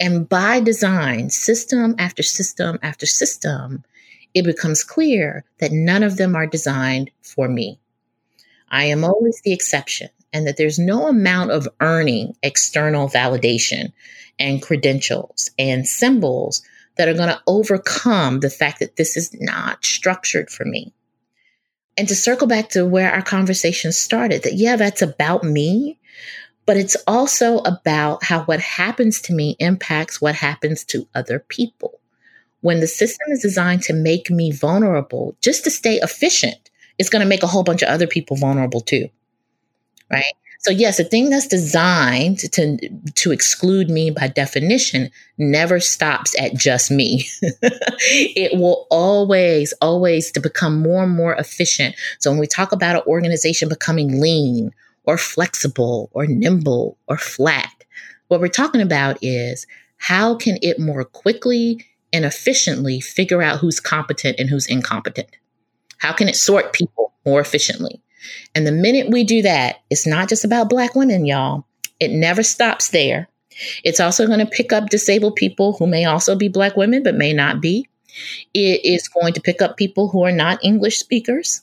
Speaker 2: And by design, system after system after system, it becomes clear that none of them are designed for me. I am always the exception, and that there's no amount of earning external validation and credentials and symbols that are going to overcome the fact that this is not structured for me. And to circle back to where our conversation started, that yeah, that's about me, but it's also about how what happens to me impacts what happens to other people. When the system is designed to make me vulnerable just to stay efficient, it's going to make a whole bunch of other people vulnerable too. Right? So yes, a thing that's designed to to exclude me by definition never stops at just me. it will always, always to become more and more efficient. So when we talk about an organization becoming lean or flexible or nimble or flat, what we're talking about is how can it more quickly and efficiently figure out who's competent and who's incompetent? How can it sort people more efficiently? And the minute we do that, it's not just about Black women, y'all. It never stops there. It's also going to pick up disabled people who may also be Black women, but may not be. It is going to pick up people who are not English speakers.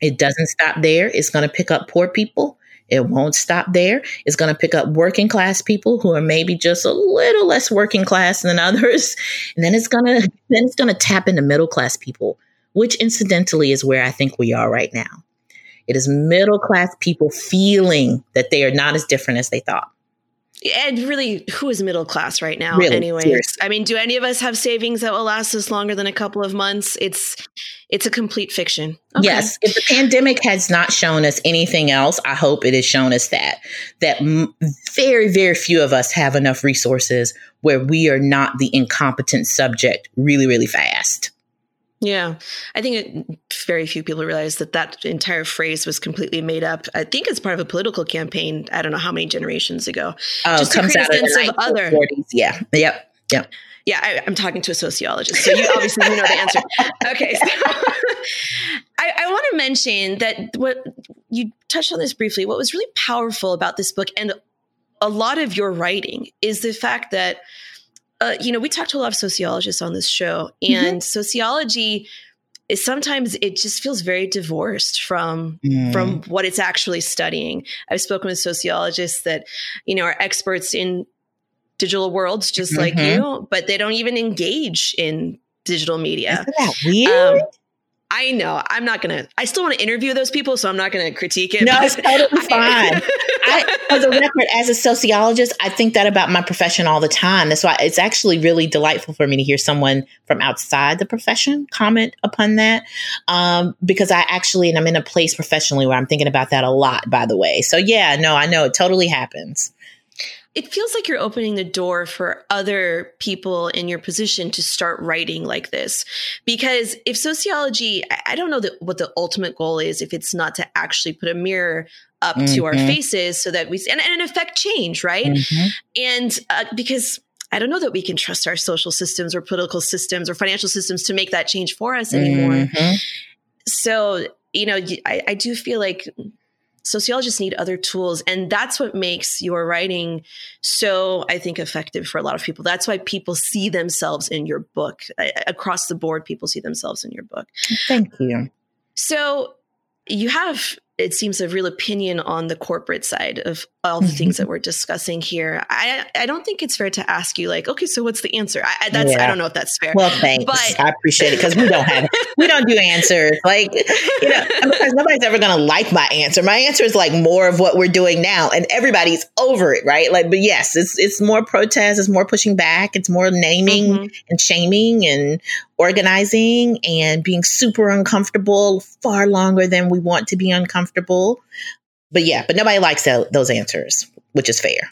Speaker 2: It doesn't stop there. It's going to pick up poor people. It won't stop there. It's going to pick up working class people who are maybe just a little less working class than others. And then it's going to then it's going to tap into middle class people, which incidentally is where I think we are right now. It is middle class people feeling that they are not as different as they thought.
Speaker 1: And really, who is middle class right now?
Speaker 2: Really,
Speaker 1: anyways, seriously. I mean, do any of us have savings that will last us longer than a couple of months? It's it's a complete fiction.
Speaker 2: Okay. Yes, if the pandemic has not shown us anything else, I hope it has shown us that that m- very very few of us have enough resources where we are not the incompetent subject really really fast.
Speaker 1: Yeah, I think it, very few people realize that that entire phrase was completely made up. I think it's part of a political campaign. I don't know how many generations ago.
Speaker 2: Oh, Just comes out of the of other. 40s. Yeah. Yep. Yep.
Speaker 1: Yeah, I, am talking to a sociologist, so you obviously you know the answer. Okay, so I, I want to mention that what you touched on this briefly. What was really powerful about this book and a lot of your writing is the fact that uh, you know, we talked to a lot of sociologists on this show, mm-hmm. and mm-hmm. sociology is sometimes it just feels very divorced from mm. from what it's actually studying. I've spoken with sociologists that you know are experts in digital worlds just mm-hmm. like you, but they don't even engage in digital media.
Speaker 2: Isn't that weird? Um,
Speaker 1: I know. I'm not gonna. I still want to interview those people, so I'm not gonna critique it.
Speaker 2: No, it's totally fine. I, as a record, as a sociologist, I think that about my profession all the time. That's why it's actually really delightful for me to hear someone from outside the profession comment upon that, um, because I actually, and I'm in a place professionally where I'm thinking about that a lot. By the way, so yeah, no, I know it totally happens
Speaker 1: it feels like you're opening the door for other people in your position to start writing like this. Because if sociology, I don't know that what the ultimate goal is, if it's not to actually put a mirror up mm-hmm. to our mm-hmm. faces so that we, and, and affect change, right? Mm-hmm. And uh, because I don't know that we can trust our social systems or political systems or financial systems to make that change for us anymore. Mm-hmm. So, you know, I, I do feel like sociologists need other tools and that's what makes your writing so i think effective for a lot of people. That's why people see themselves in your book. Across the board people see themselves in your book.
Speaker 2: Thank you.
Speaker 1: So you have it seems a real opinion on the corporate side of all the mm-hmm. things that we're discussing here. I I don't think it's fair to ask you like, okay, so what's the answer? I, that's yeah. I don't know if that's fair.
Speaker 2: Well, thanks. But I appreciate it because we don't have we don't do answers like you know because nobody's ever gonna like my answer. My answer is like more of what we're doing now, and everybody's over it, right? Like, but yes, it's it's more protest, it's more pushing back, it's more naming mm-hmm. and shaming and organizing and being super uncomfortable far longer than we want to be uncomfortable. But yeah, but nobody likes those answers, which is fair.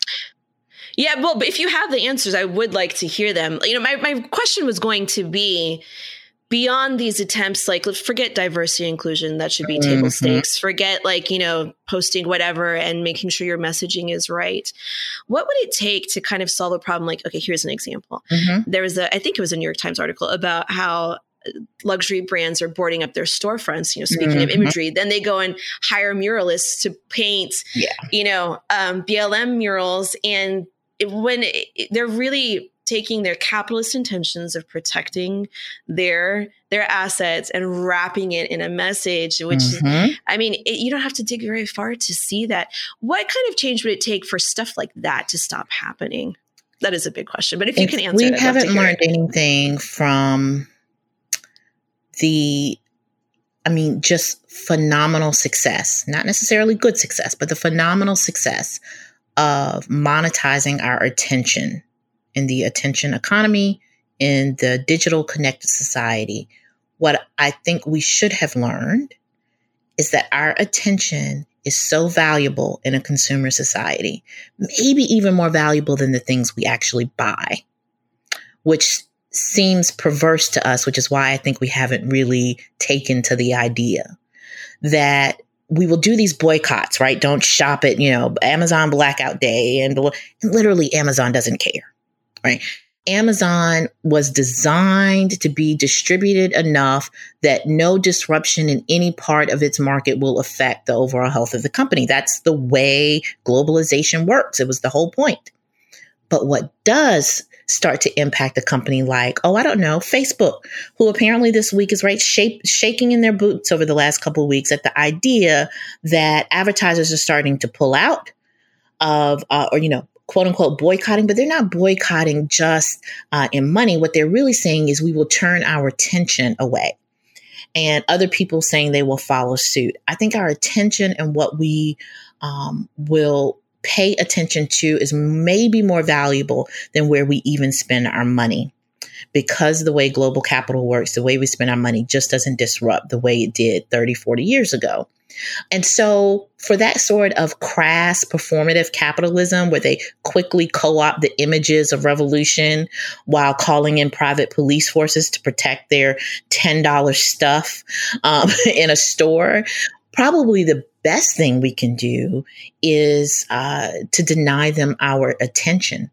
Speaker 1: Yeah, well, but if you have the answers, I would like to hear them. You know, my, my question was going to be beyond these attempts, like forget diversity inclusion, that should be mm-hmm. table stakes. Forget like, you know, posting whatever and making sure your messaging is right. What would it take to kind of solve a problem? Like, okay, here's an example. Mm-hmm. There was a, I think it was a New York Times article about how luxury brands are boarding up their storefronts you know speaking mm-hmm. of imagery then they go and hire muralists to paint yeah. you know um, blm murals and when it, they're really taking their capitalist intentions of protecting their their assets and wrapping it in a message which mm-hmm. i mean it, you don't have to dig very far to see that. What kind of change would it take for stuff like that to stop happening? That is a big question but if, if you can answer
Speaker 2: we haven't learned anything from the I mean, just phenomenal success, not necessarily good success, but the phenomenal success of monetizing our attention in the attention economy, in the digital connected society, what I think we should have learned is that our attention is so valuable in a consumer society, maybe even more valuable than the things we actually buy, which seems perverse to us, which is why I think we haven't really taken to the idea that we will do these boycotts, right? Don't shop at, you know, Amazon Blackout Day. And, and literally, Amazon doesn't care right? Amazon was designed to be distributed enough that no disruption in any part of its market will affect the overall health of the company. That's the way globalization works. It was the whole point. But what does start to impact a company like, oh, I don't know, Facebook, who apparently this week is right shape, shaking in their boots over the last couple of weeks at the idea that advertisers are starting to pull out of, uh, or, you know, quote unquote boycotting, but they're not boycotting just uh, in money. What they're really saying is we will turn our attention away. And other people saying they will follow suit. I think our attention and what we um, will pay attention to is maybe more valuable than where we even spend our money because the way global capital works, the way we spend our money just doesn't disrupt the way it did 30, 40 years ago. And so, for that sort of crass performative capitalism where they quickly co opt the images of revolution while calling in private police forces to protect their $10 stuff um, in a store, probably the best thing we can do is uh, to deny them our attention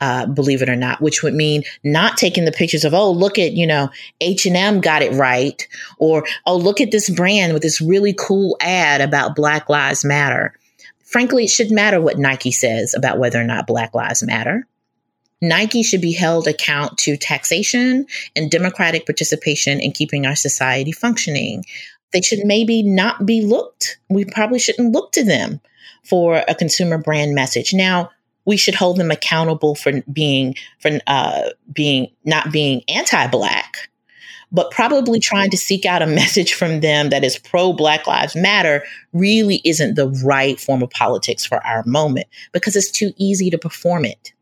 Speaker 2: uh, believe it or not, which would mean not taking the pictures of, oh, look at, you know, H&M got it right. Or, oh, look at this brand with this really cool ad about Black Lives Matter. Frankly, it shouldn't matter what Nike says about whether or not Black Lives Matter. Nike should be held account to taxation and democratic participation in keeping our society functioning. They should maybe not be looked. We probably shouldn't look to them for a consumer brand message. Now, we should hold them accountable for being for uh, being not being anti-black, but probably trying to seek out a message from them that is pro Black Lives Matter really isn't the right form of politics for our moment because it's too easy to perform it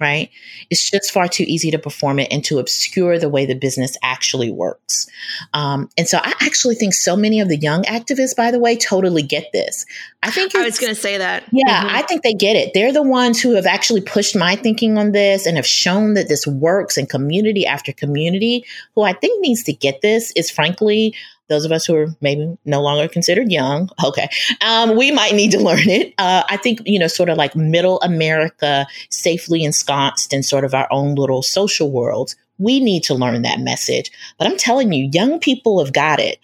Speaker 2: right? It's just far too easy to perform it and to obscure the way the business actually works. Um, and so I actually think so many of the young activists, by the way, totally get this. I think
Speaker 1: I was going to say that.
Speaker 2: Yeah, mm-hmm. I think they get it. They're the ones who have actually pushed my thinking on this and have shown that this works in community after community. Who I think needs to get this is frankly those of us who are maybe no longer considered young, okay, um, we might need to learn it. Uh, I think, you know, sort of like middle America, safely ensconced in sort of our own little social worlds, we need to learn that message. But I'm telling you, young people have got it.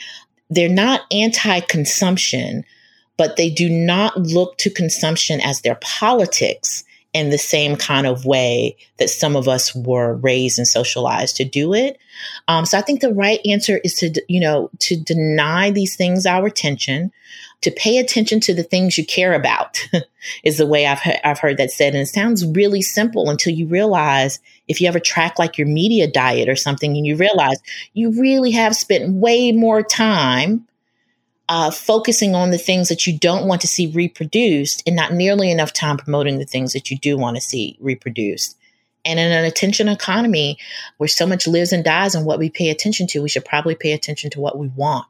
Speaker 2: They're not anti consumption, but they do not look to consumption as their politics in the same kind of way that some of us were raised and socialized to do it. Um, so I think the right answer is to, you know, to deny these things our attention, to pay attention to the things you care about is the way I've, he- I've heard that said. And it sounds really simple until you realize if you ever track like your media diet or something and you realize you really have spent way more time uh, focusing on the things that you don't want to see reproduced and not nearly enough time promoting the things that you do want to see reproduced. And in an attention economy where so much lives and dies on what we pay attention to, we should probably pay attention to what we want.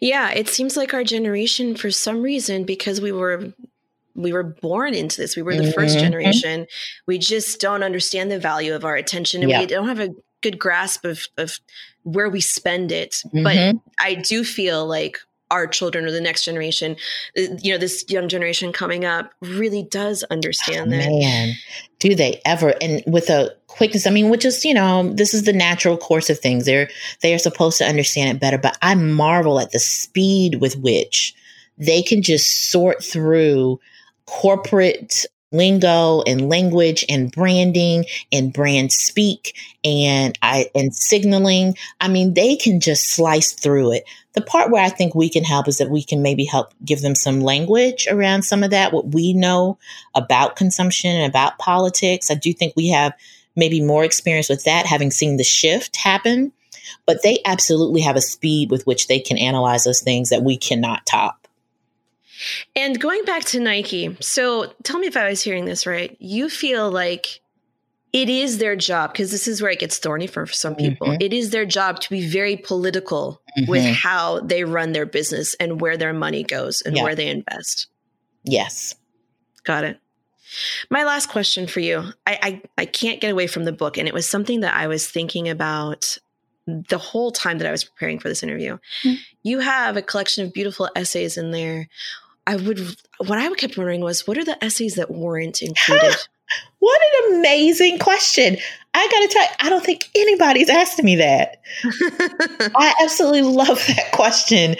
Speaker 1: Yeah, it seems like our generation, for some reason, because we were we were born into this, we were the mm-hmm. first generation. We just don't understand the value of our attention, and we don't have a good grasp of of where we spend it. Mm-hmm. But I do feel like our children or the next generation, uh, you know, this young generation coming up really does understand oh, that.
Speaker 2: Man, do they ever? And with a quickness, I mean, which is, you know, this is the natural course of things. They're they are supposed to understand it better, but I marvel at the speed with which they can just sort through corporate lingo and language and branding and brand speak and I and signaling. I mean, they can just slice through it. The part where I think we can help is that we can maybe help give them some language around some of that, what we know about consumption and about politics. I do think we have maybe more experience with that, having seen the shift happen. But they absolutely have a speed with which they can analyze those things that we cannot top.
Speaker 1: And going back to Nike, so tell me if I was hearing this right. You feel like it is their job because this is where it gets thorny for some people. Mm-hmm. It is their job to be very political mm-hmm. with how they run their business and where their money goes and yeah. where they invest.
Speaker 2: Yes.
Speaker 1: Got it. My last question for you. I, I, I can't get away from the book, and it was something that I was thinking about the whole time that I was preparing for this interview. Mm-hmm. You have a collection of beautiful essays in there. I would what I kept wondering was what are the essays that weren't included?
Speaker 2: what an amazing question. I got to tell you, I don't think anybody's asked me that. I absolutely love that question.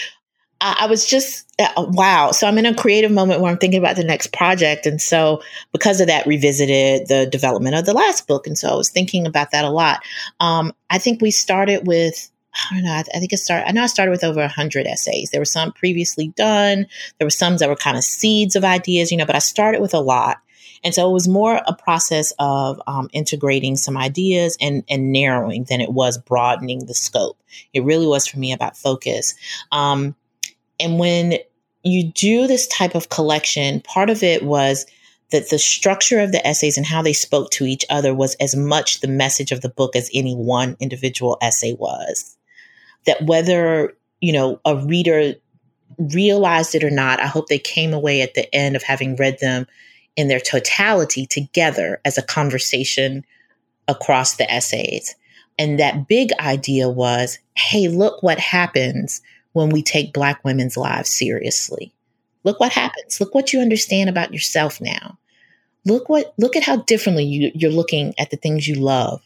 Speaker 2: I, I was just, uh, wow. So I'm in a creative moment where I'm thinking about the next project. And so, because of that, revisited the development of the last book. And so I was thinking about that a lot. Um, I think we started with I don't know. I, think it started. I know I started with over hundred essays. There were some previously done. There were some that were kind of seeds of ideas, you know. But I started with a lot, and so it was more a process of um, integrating some ideas and and narrowing than it was broadening the scope. It really was for me about focus. Um, and when you do this type of collection, part of it was that the structure of the essays and how they spoke to each other was as much the message of the book as any one individual essay was that whether, you know, a reader realized it or not, I hope they came away at the end of having read them in their totality together as a conversation across the essays. And that big idea was hey, look what happens when we take Black women's lives seriously. Look what happens. Look what you understand about yourself now. Look what look at how differently you, you're looking at the things you love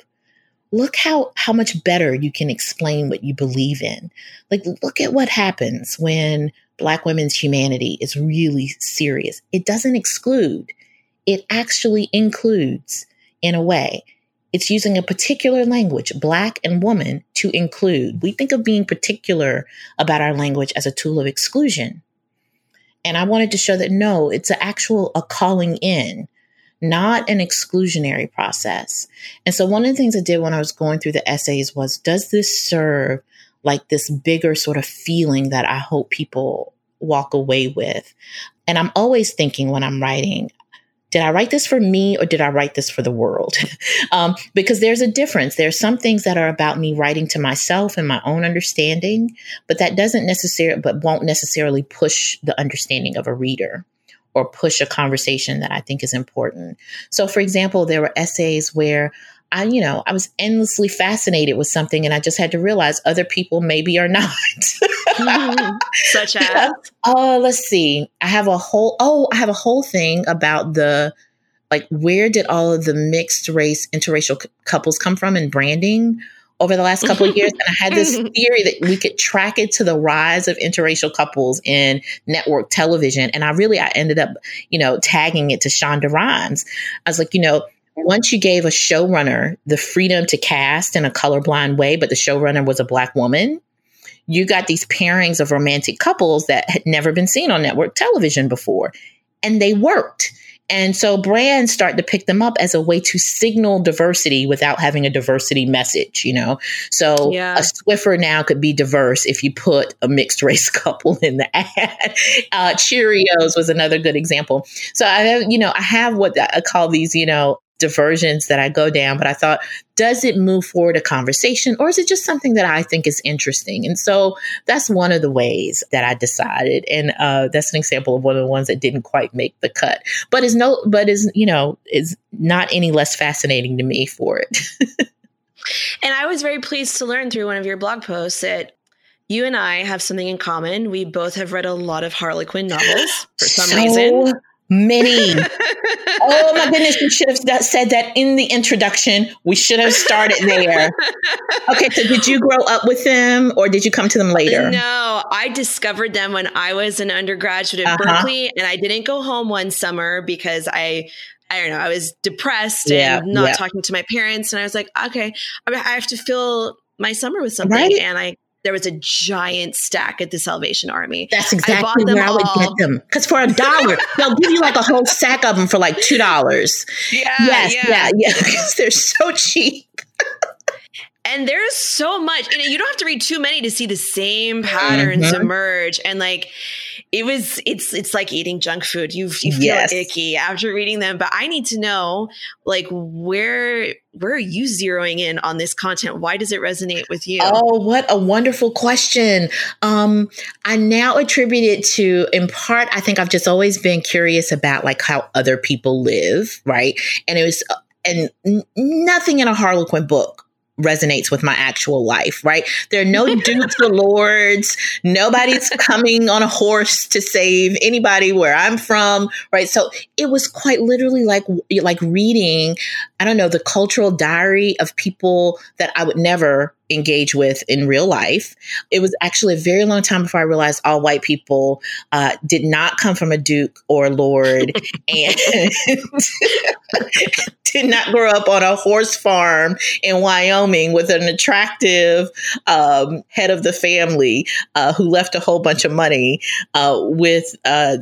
Speaker 2: look how how much better you can explain what you believe in like look at what happens when black women's humanity is really serious it doesn't exclude it actually includes in a way. It's using a particular language, black and woman, to include. We think of being particular about our language as a tool of exclusion. And I wanted to show that no, it's an actual a calling in, not an exclusionary process. And so one of the things I did when I was going through the essays was, does this serve like this bigger sort of feeling that I hope people walk away with? And I'm always thinking when I'm writing, did I write this for me or did I write this for the world? um, because there's a difference. There's some things that are about me writing to myself and my own understanding, but that doesn't necessarily, but won't necessarily push the understanding of a reader or push a conversation that I think is important. So, for example, there were essays where I, you know, I was endlessly fascinated with something and I just had to realize other people maybe are not. Mm-hmm.
Speaker 1: Such as?
Speaker 2: Oh, let's see. I have a whole, oh, I have a whole thing about the, like, where did all of the mixed race, interracial c- couples come from in branding over the last couple of years? And I had this theory that we could track it to the rise of interracial couples in network television. And I really, I ended up, you know, tagging it to Shonda Rhimes. I was like, you know, once you gave a showrunner the freedom to cast in a colorblind way, but the showrunner was a black woman, you got these pairings of romantic couples that had never been seen on network television before. And they worked. And so brands start to pick them up as a way to signal diversity without having a diversity message, you know? So yeah. a Swiffer now could be diverse if you put a mixed race couple in the ad. Uh, Cheerios was another good example. So I have, you know, I have what I call these, you know, diversions that I go down, but I thought, does it move forward a conversation or is it just something that I think is interesting? And so that's one of the ways that I decided. And uh, that's an example of one of the ones that didn't quite make the cut, but is no, but is, you know, is not any less fascinating to me for it.
Speaker 1: and I was very pleased to learn through one of your blog posts that you and I have something in common. We both have read a lot of Harlequin novels for some so reason
Speaker 2: many. oh my goodness, we should have said that in the introduction. We should have started there. Okay, so did you grow up with them or did you come to them later?
Speaker 1: No, I discovered them when I was an undergraduate at uh-huh. Berkeley and I didn't go home one summer because I I don't know, I was depressed yeah, and not yeah. talking to my parents and I was like, okay, I have to fill my summer with something right? and I there was a giant stack at the Salvation Army.
Speaker 2: That's exactly I where I would get them. Because for a dollar, they'll give you like a whole sack of them for like two dollars.
Speaker 1: Yeah,
Speaker 2: yes,
Speaker 1: yeah,
Speaker 2: yeah, yeah. Because they're so cheap.
Speaker 1: And there's so much, and you don't have to read too many to see the same patterns mm-hmm. emerge. And like, it was it's it's like eating junk food. You you feel yes. icky after reading them. But I need to know like where where are you zeroing in on this content? Why does it resonate with you?
Speaker 2: Oh, what a wonderful question. Um, I now attribute it to in part, I think I've just always been curious about like how other people live, right? And it was and nothing in a Harlequin book resonates with my actual life, right? There are no dukes or lords. Nobody's coming on a horse to save anybody where I'm from, right? So it was quite literally like like reading, I don't know, the cultural diary of people that I would never engage with in real life. It was actually a very long time before I realized all white people uh, did not come from a duke or lord and did not grow up on a horse farm in Wyoming with an attractive um, head of the family uh, who left a whole bunch of money uh, with uh,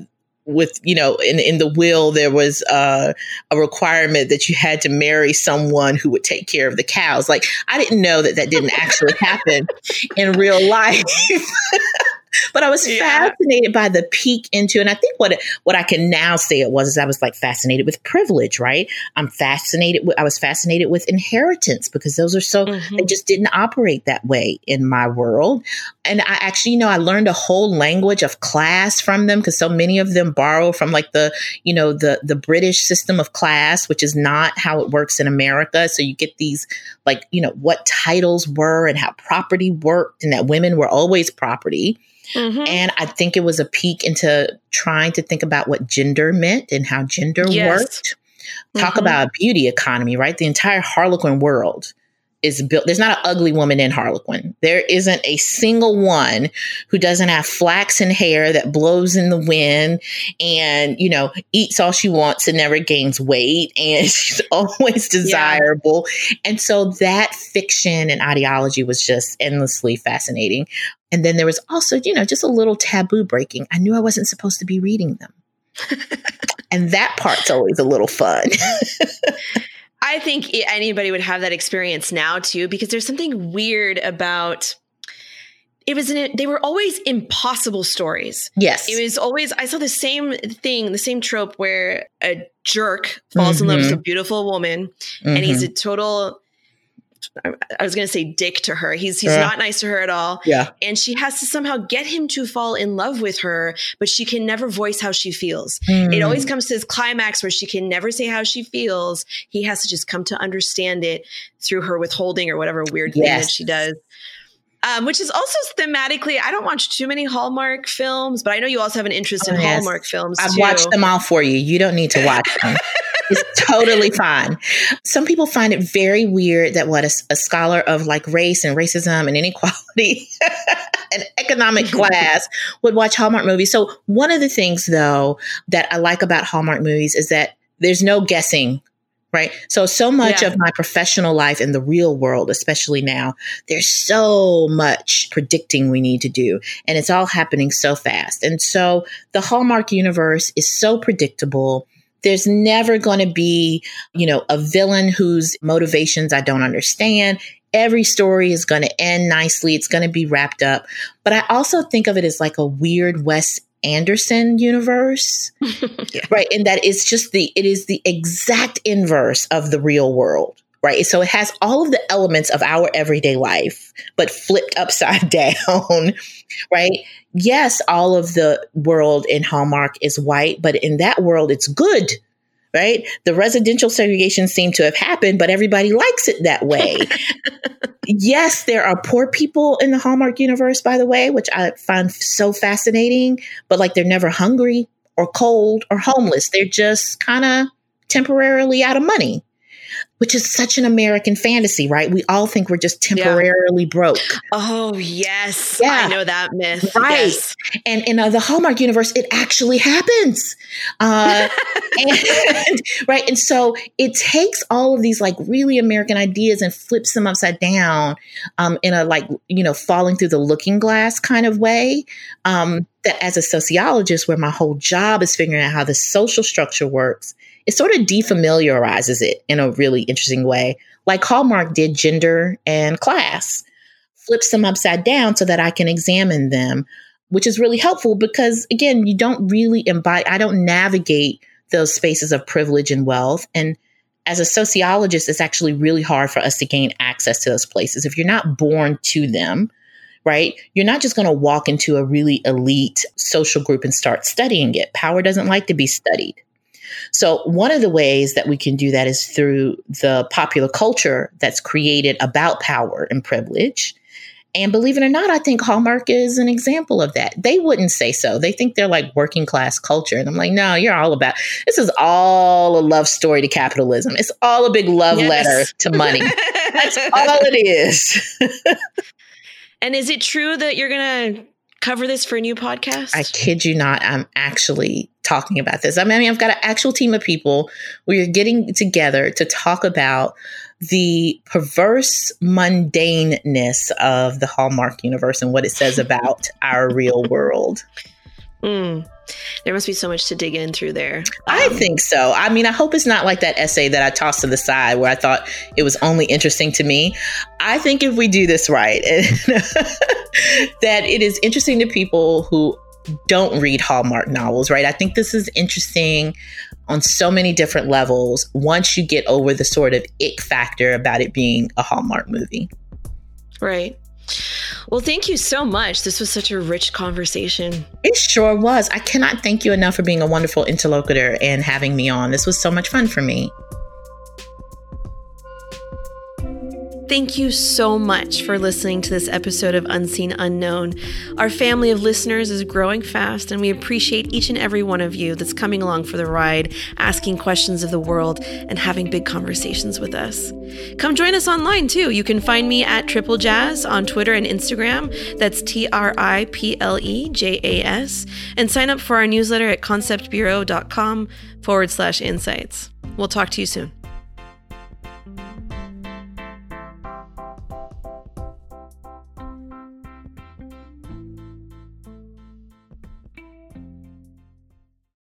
Speaker 2: with you know in in the will there was uh, a requirement that you had to marry someone who would take care of the cows. Like i didn't know that that didn't actually happen in real life I was yeah. fascinated by the peek into, and I think what what I can now say it was is I was like fascinated with privilege, right? I'm fascinated with I was fascinated with inheritance because those are so mm-hmm. they just didn't operate that way in my world. And I actually, you know, I learned a whole language of class from them because so many of them borrow from like the, you know, the the British system of class, which is not how it works in America. So you get these like, you know, what titles were and how property worked and that women were always property. Mm-hmm. And I think it was a peek into trying to think about what gender meant and how gender yes. worked. Talk mm-hmm. about a beauty economy, right? The entire Harlequin world is built. There's not an ugly woman in Harlequin. There isn't a single one who doesn't have flaxen hair that blows in the wind and, you know, eats all she wants and never gains weight. And she's always desirable. Yeah. And so that fiction and ideology was just endlessly fascinating. And then there was also, you know, just a little taboo breaking. I knew I wasn't supposed to be reading them. and that part's always a little fun.
Speaker 1: I think anybody would have that experience now too, because there's something weird about it was an, they were always impossible stories.
Speaker 2: Yes.
Speaker 1: It was always I saw the same thing, the same trope where a jerk falls mm-hmm. in love with a mm-hmm. beautiful woman mm-hmm. and he's a mm-hmm. total I was going to say dick to her. He's he's uh, not nice to her at all.
Speaker 2: Yeah.
Speaker 1: And she has to somehow get him to fall in love with her, but she can never voice how she feels. Mm. It always comes to this climax where she can never say how she feels. He has to just come to understand it through her withholding or whatever weird yes. thing that she does. Um, which is also thematically, I don't watch too many Hallmark films, but I know you also have an interest oh, in yes. Hallmark films.
Speaker 2: I've
Speaker 1: too.
Speaker 2: watched them all for you. You don't need to watch them. it's totally fine. Some people find it very weird that what a, a scholar of like race and racism and inequality and economic class would watch Hallmark movies. So one of the things though that I like about Hallmark movies is that there's no guessing right? So, so much yeah. of my professional life in the real world, especially now, there's so much predicting we need to do, and it's all happening so fast. And so, the Hallmark universe is so predictable. There's never going to be, you know, a villain whose motivations I don't understand. Every story is going to end nicely. It's going to be wrapped up. But I also think of it as like a weird Wes Anderson universe, yeah. right? And that it's just the, it is the exact inverse of the real world, right? So it has all of the elements of our everyday life, but flipped upside down, right? Yes, all of the world in Hallmark is white, but in that world, it's good right? The residential segregation seemed to have happened, but everybody likes it that way. yes, there are poor people in the Hallmark universe, by the way, which I find so fascinating, but like they're never hungry or cold or homeless. They're just kind of temporarily out of money which is such an American fantasy, right? We all think we're just temporarily yeah. broke.
Speaker 1: Oh, yes. Yeah. I know that myth.
Speaker 2: Right. Yes. And in uh, the Hallmark universe, it actually happens. Uh, and, right. And so it takes all of these like really American ideas and flips them upside down um, in a like, you know, falling through the looking glass kind of way. Um, that as a sociologist, where my whole job is figuring out how the social structure works, it sort of defamiliarizes it in a really interesting way, like Hallmark did gender and class, flips them upside down so that I can examine them, which is really helpful because, again, you don't really embody, I don't navigate those spaces of privilege and wealth. And as a sociologist, it's actually really hard for us to gain access to those places. If you're not born to them, right? You're not just going to walk into a really elite social group and start studying it. Power doesn't like to be studied. So, one of the ways that we can do that is through the popular culture that's created about power and privilege. And believe it or not, I think Hallmark is an example of that. They wouldn't say so. They think they're like working class culture. And I'm like, no, you're all about this is all a love story to capitalism. It's all a big love yes. letter to money. That's all it is.
Speaker 1: and is it true that you're going to cover this for a new podcast?
Speaker 2: I kid you not. I'm actually talking about this. I mean, I've got an actual team of people. We are getting together to talk about the perverse mundaneness of the Hallmark universe and what it says about our real world.
Speaker 1: Mm. There must be so much to dig in through there. Um,
Speaker 2: I think so. I mean, I hope it's not like that essay that I tossed to the side where I thought it was only interesting to me. I think if we do this right, that it is interesting to people who don't read Hallmark novels, right? I think this is interesting on so many different levels once you get over the sort of ick factor about it being a Hallmark movie.
Speaker 1: Right. Well, thank you so much. This was such a rich conversation.
Speaker 2: It sure was. I cannot thank you enough for being a wonderful interlocutor and having me on. This was so much fun for me.
Speaker 1: Thank you so much for listening to this episode of Unseen Unknown. Our family of listeners is growing fast, and we appreciate each and every one of you that's coming along for the ride, asking questions of the world, and having big conversations with us. Come join us online too. You can find me at Triple Jas on Twitter and Instagram. That's T R I P L E J A S. And sign up for our newsletter at conceptbureau.com forward slash insights. We'll talk to you soon.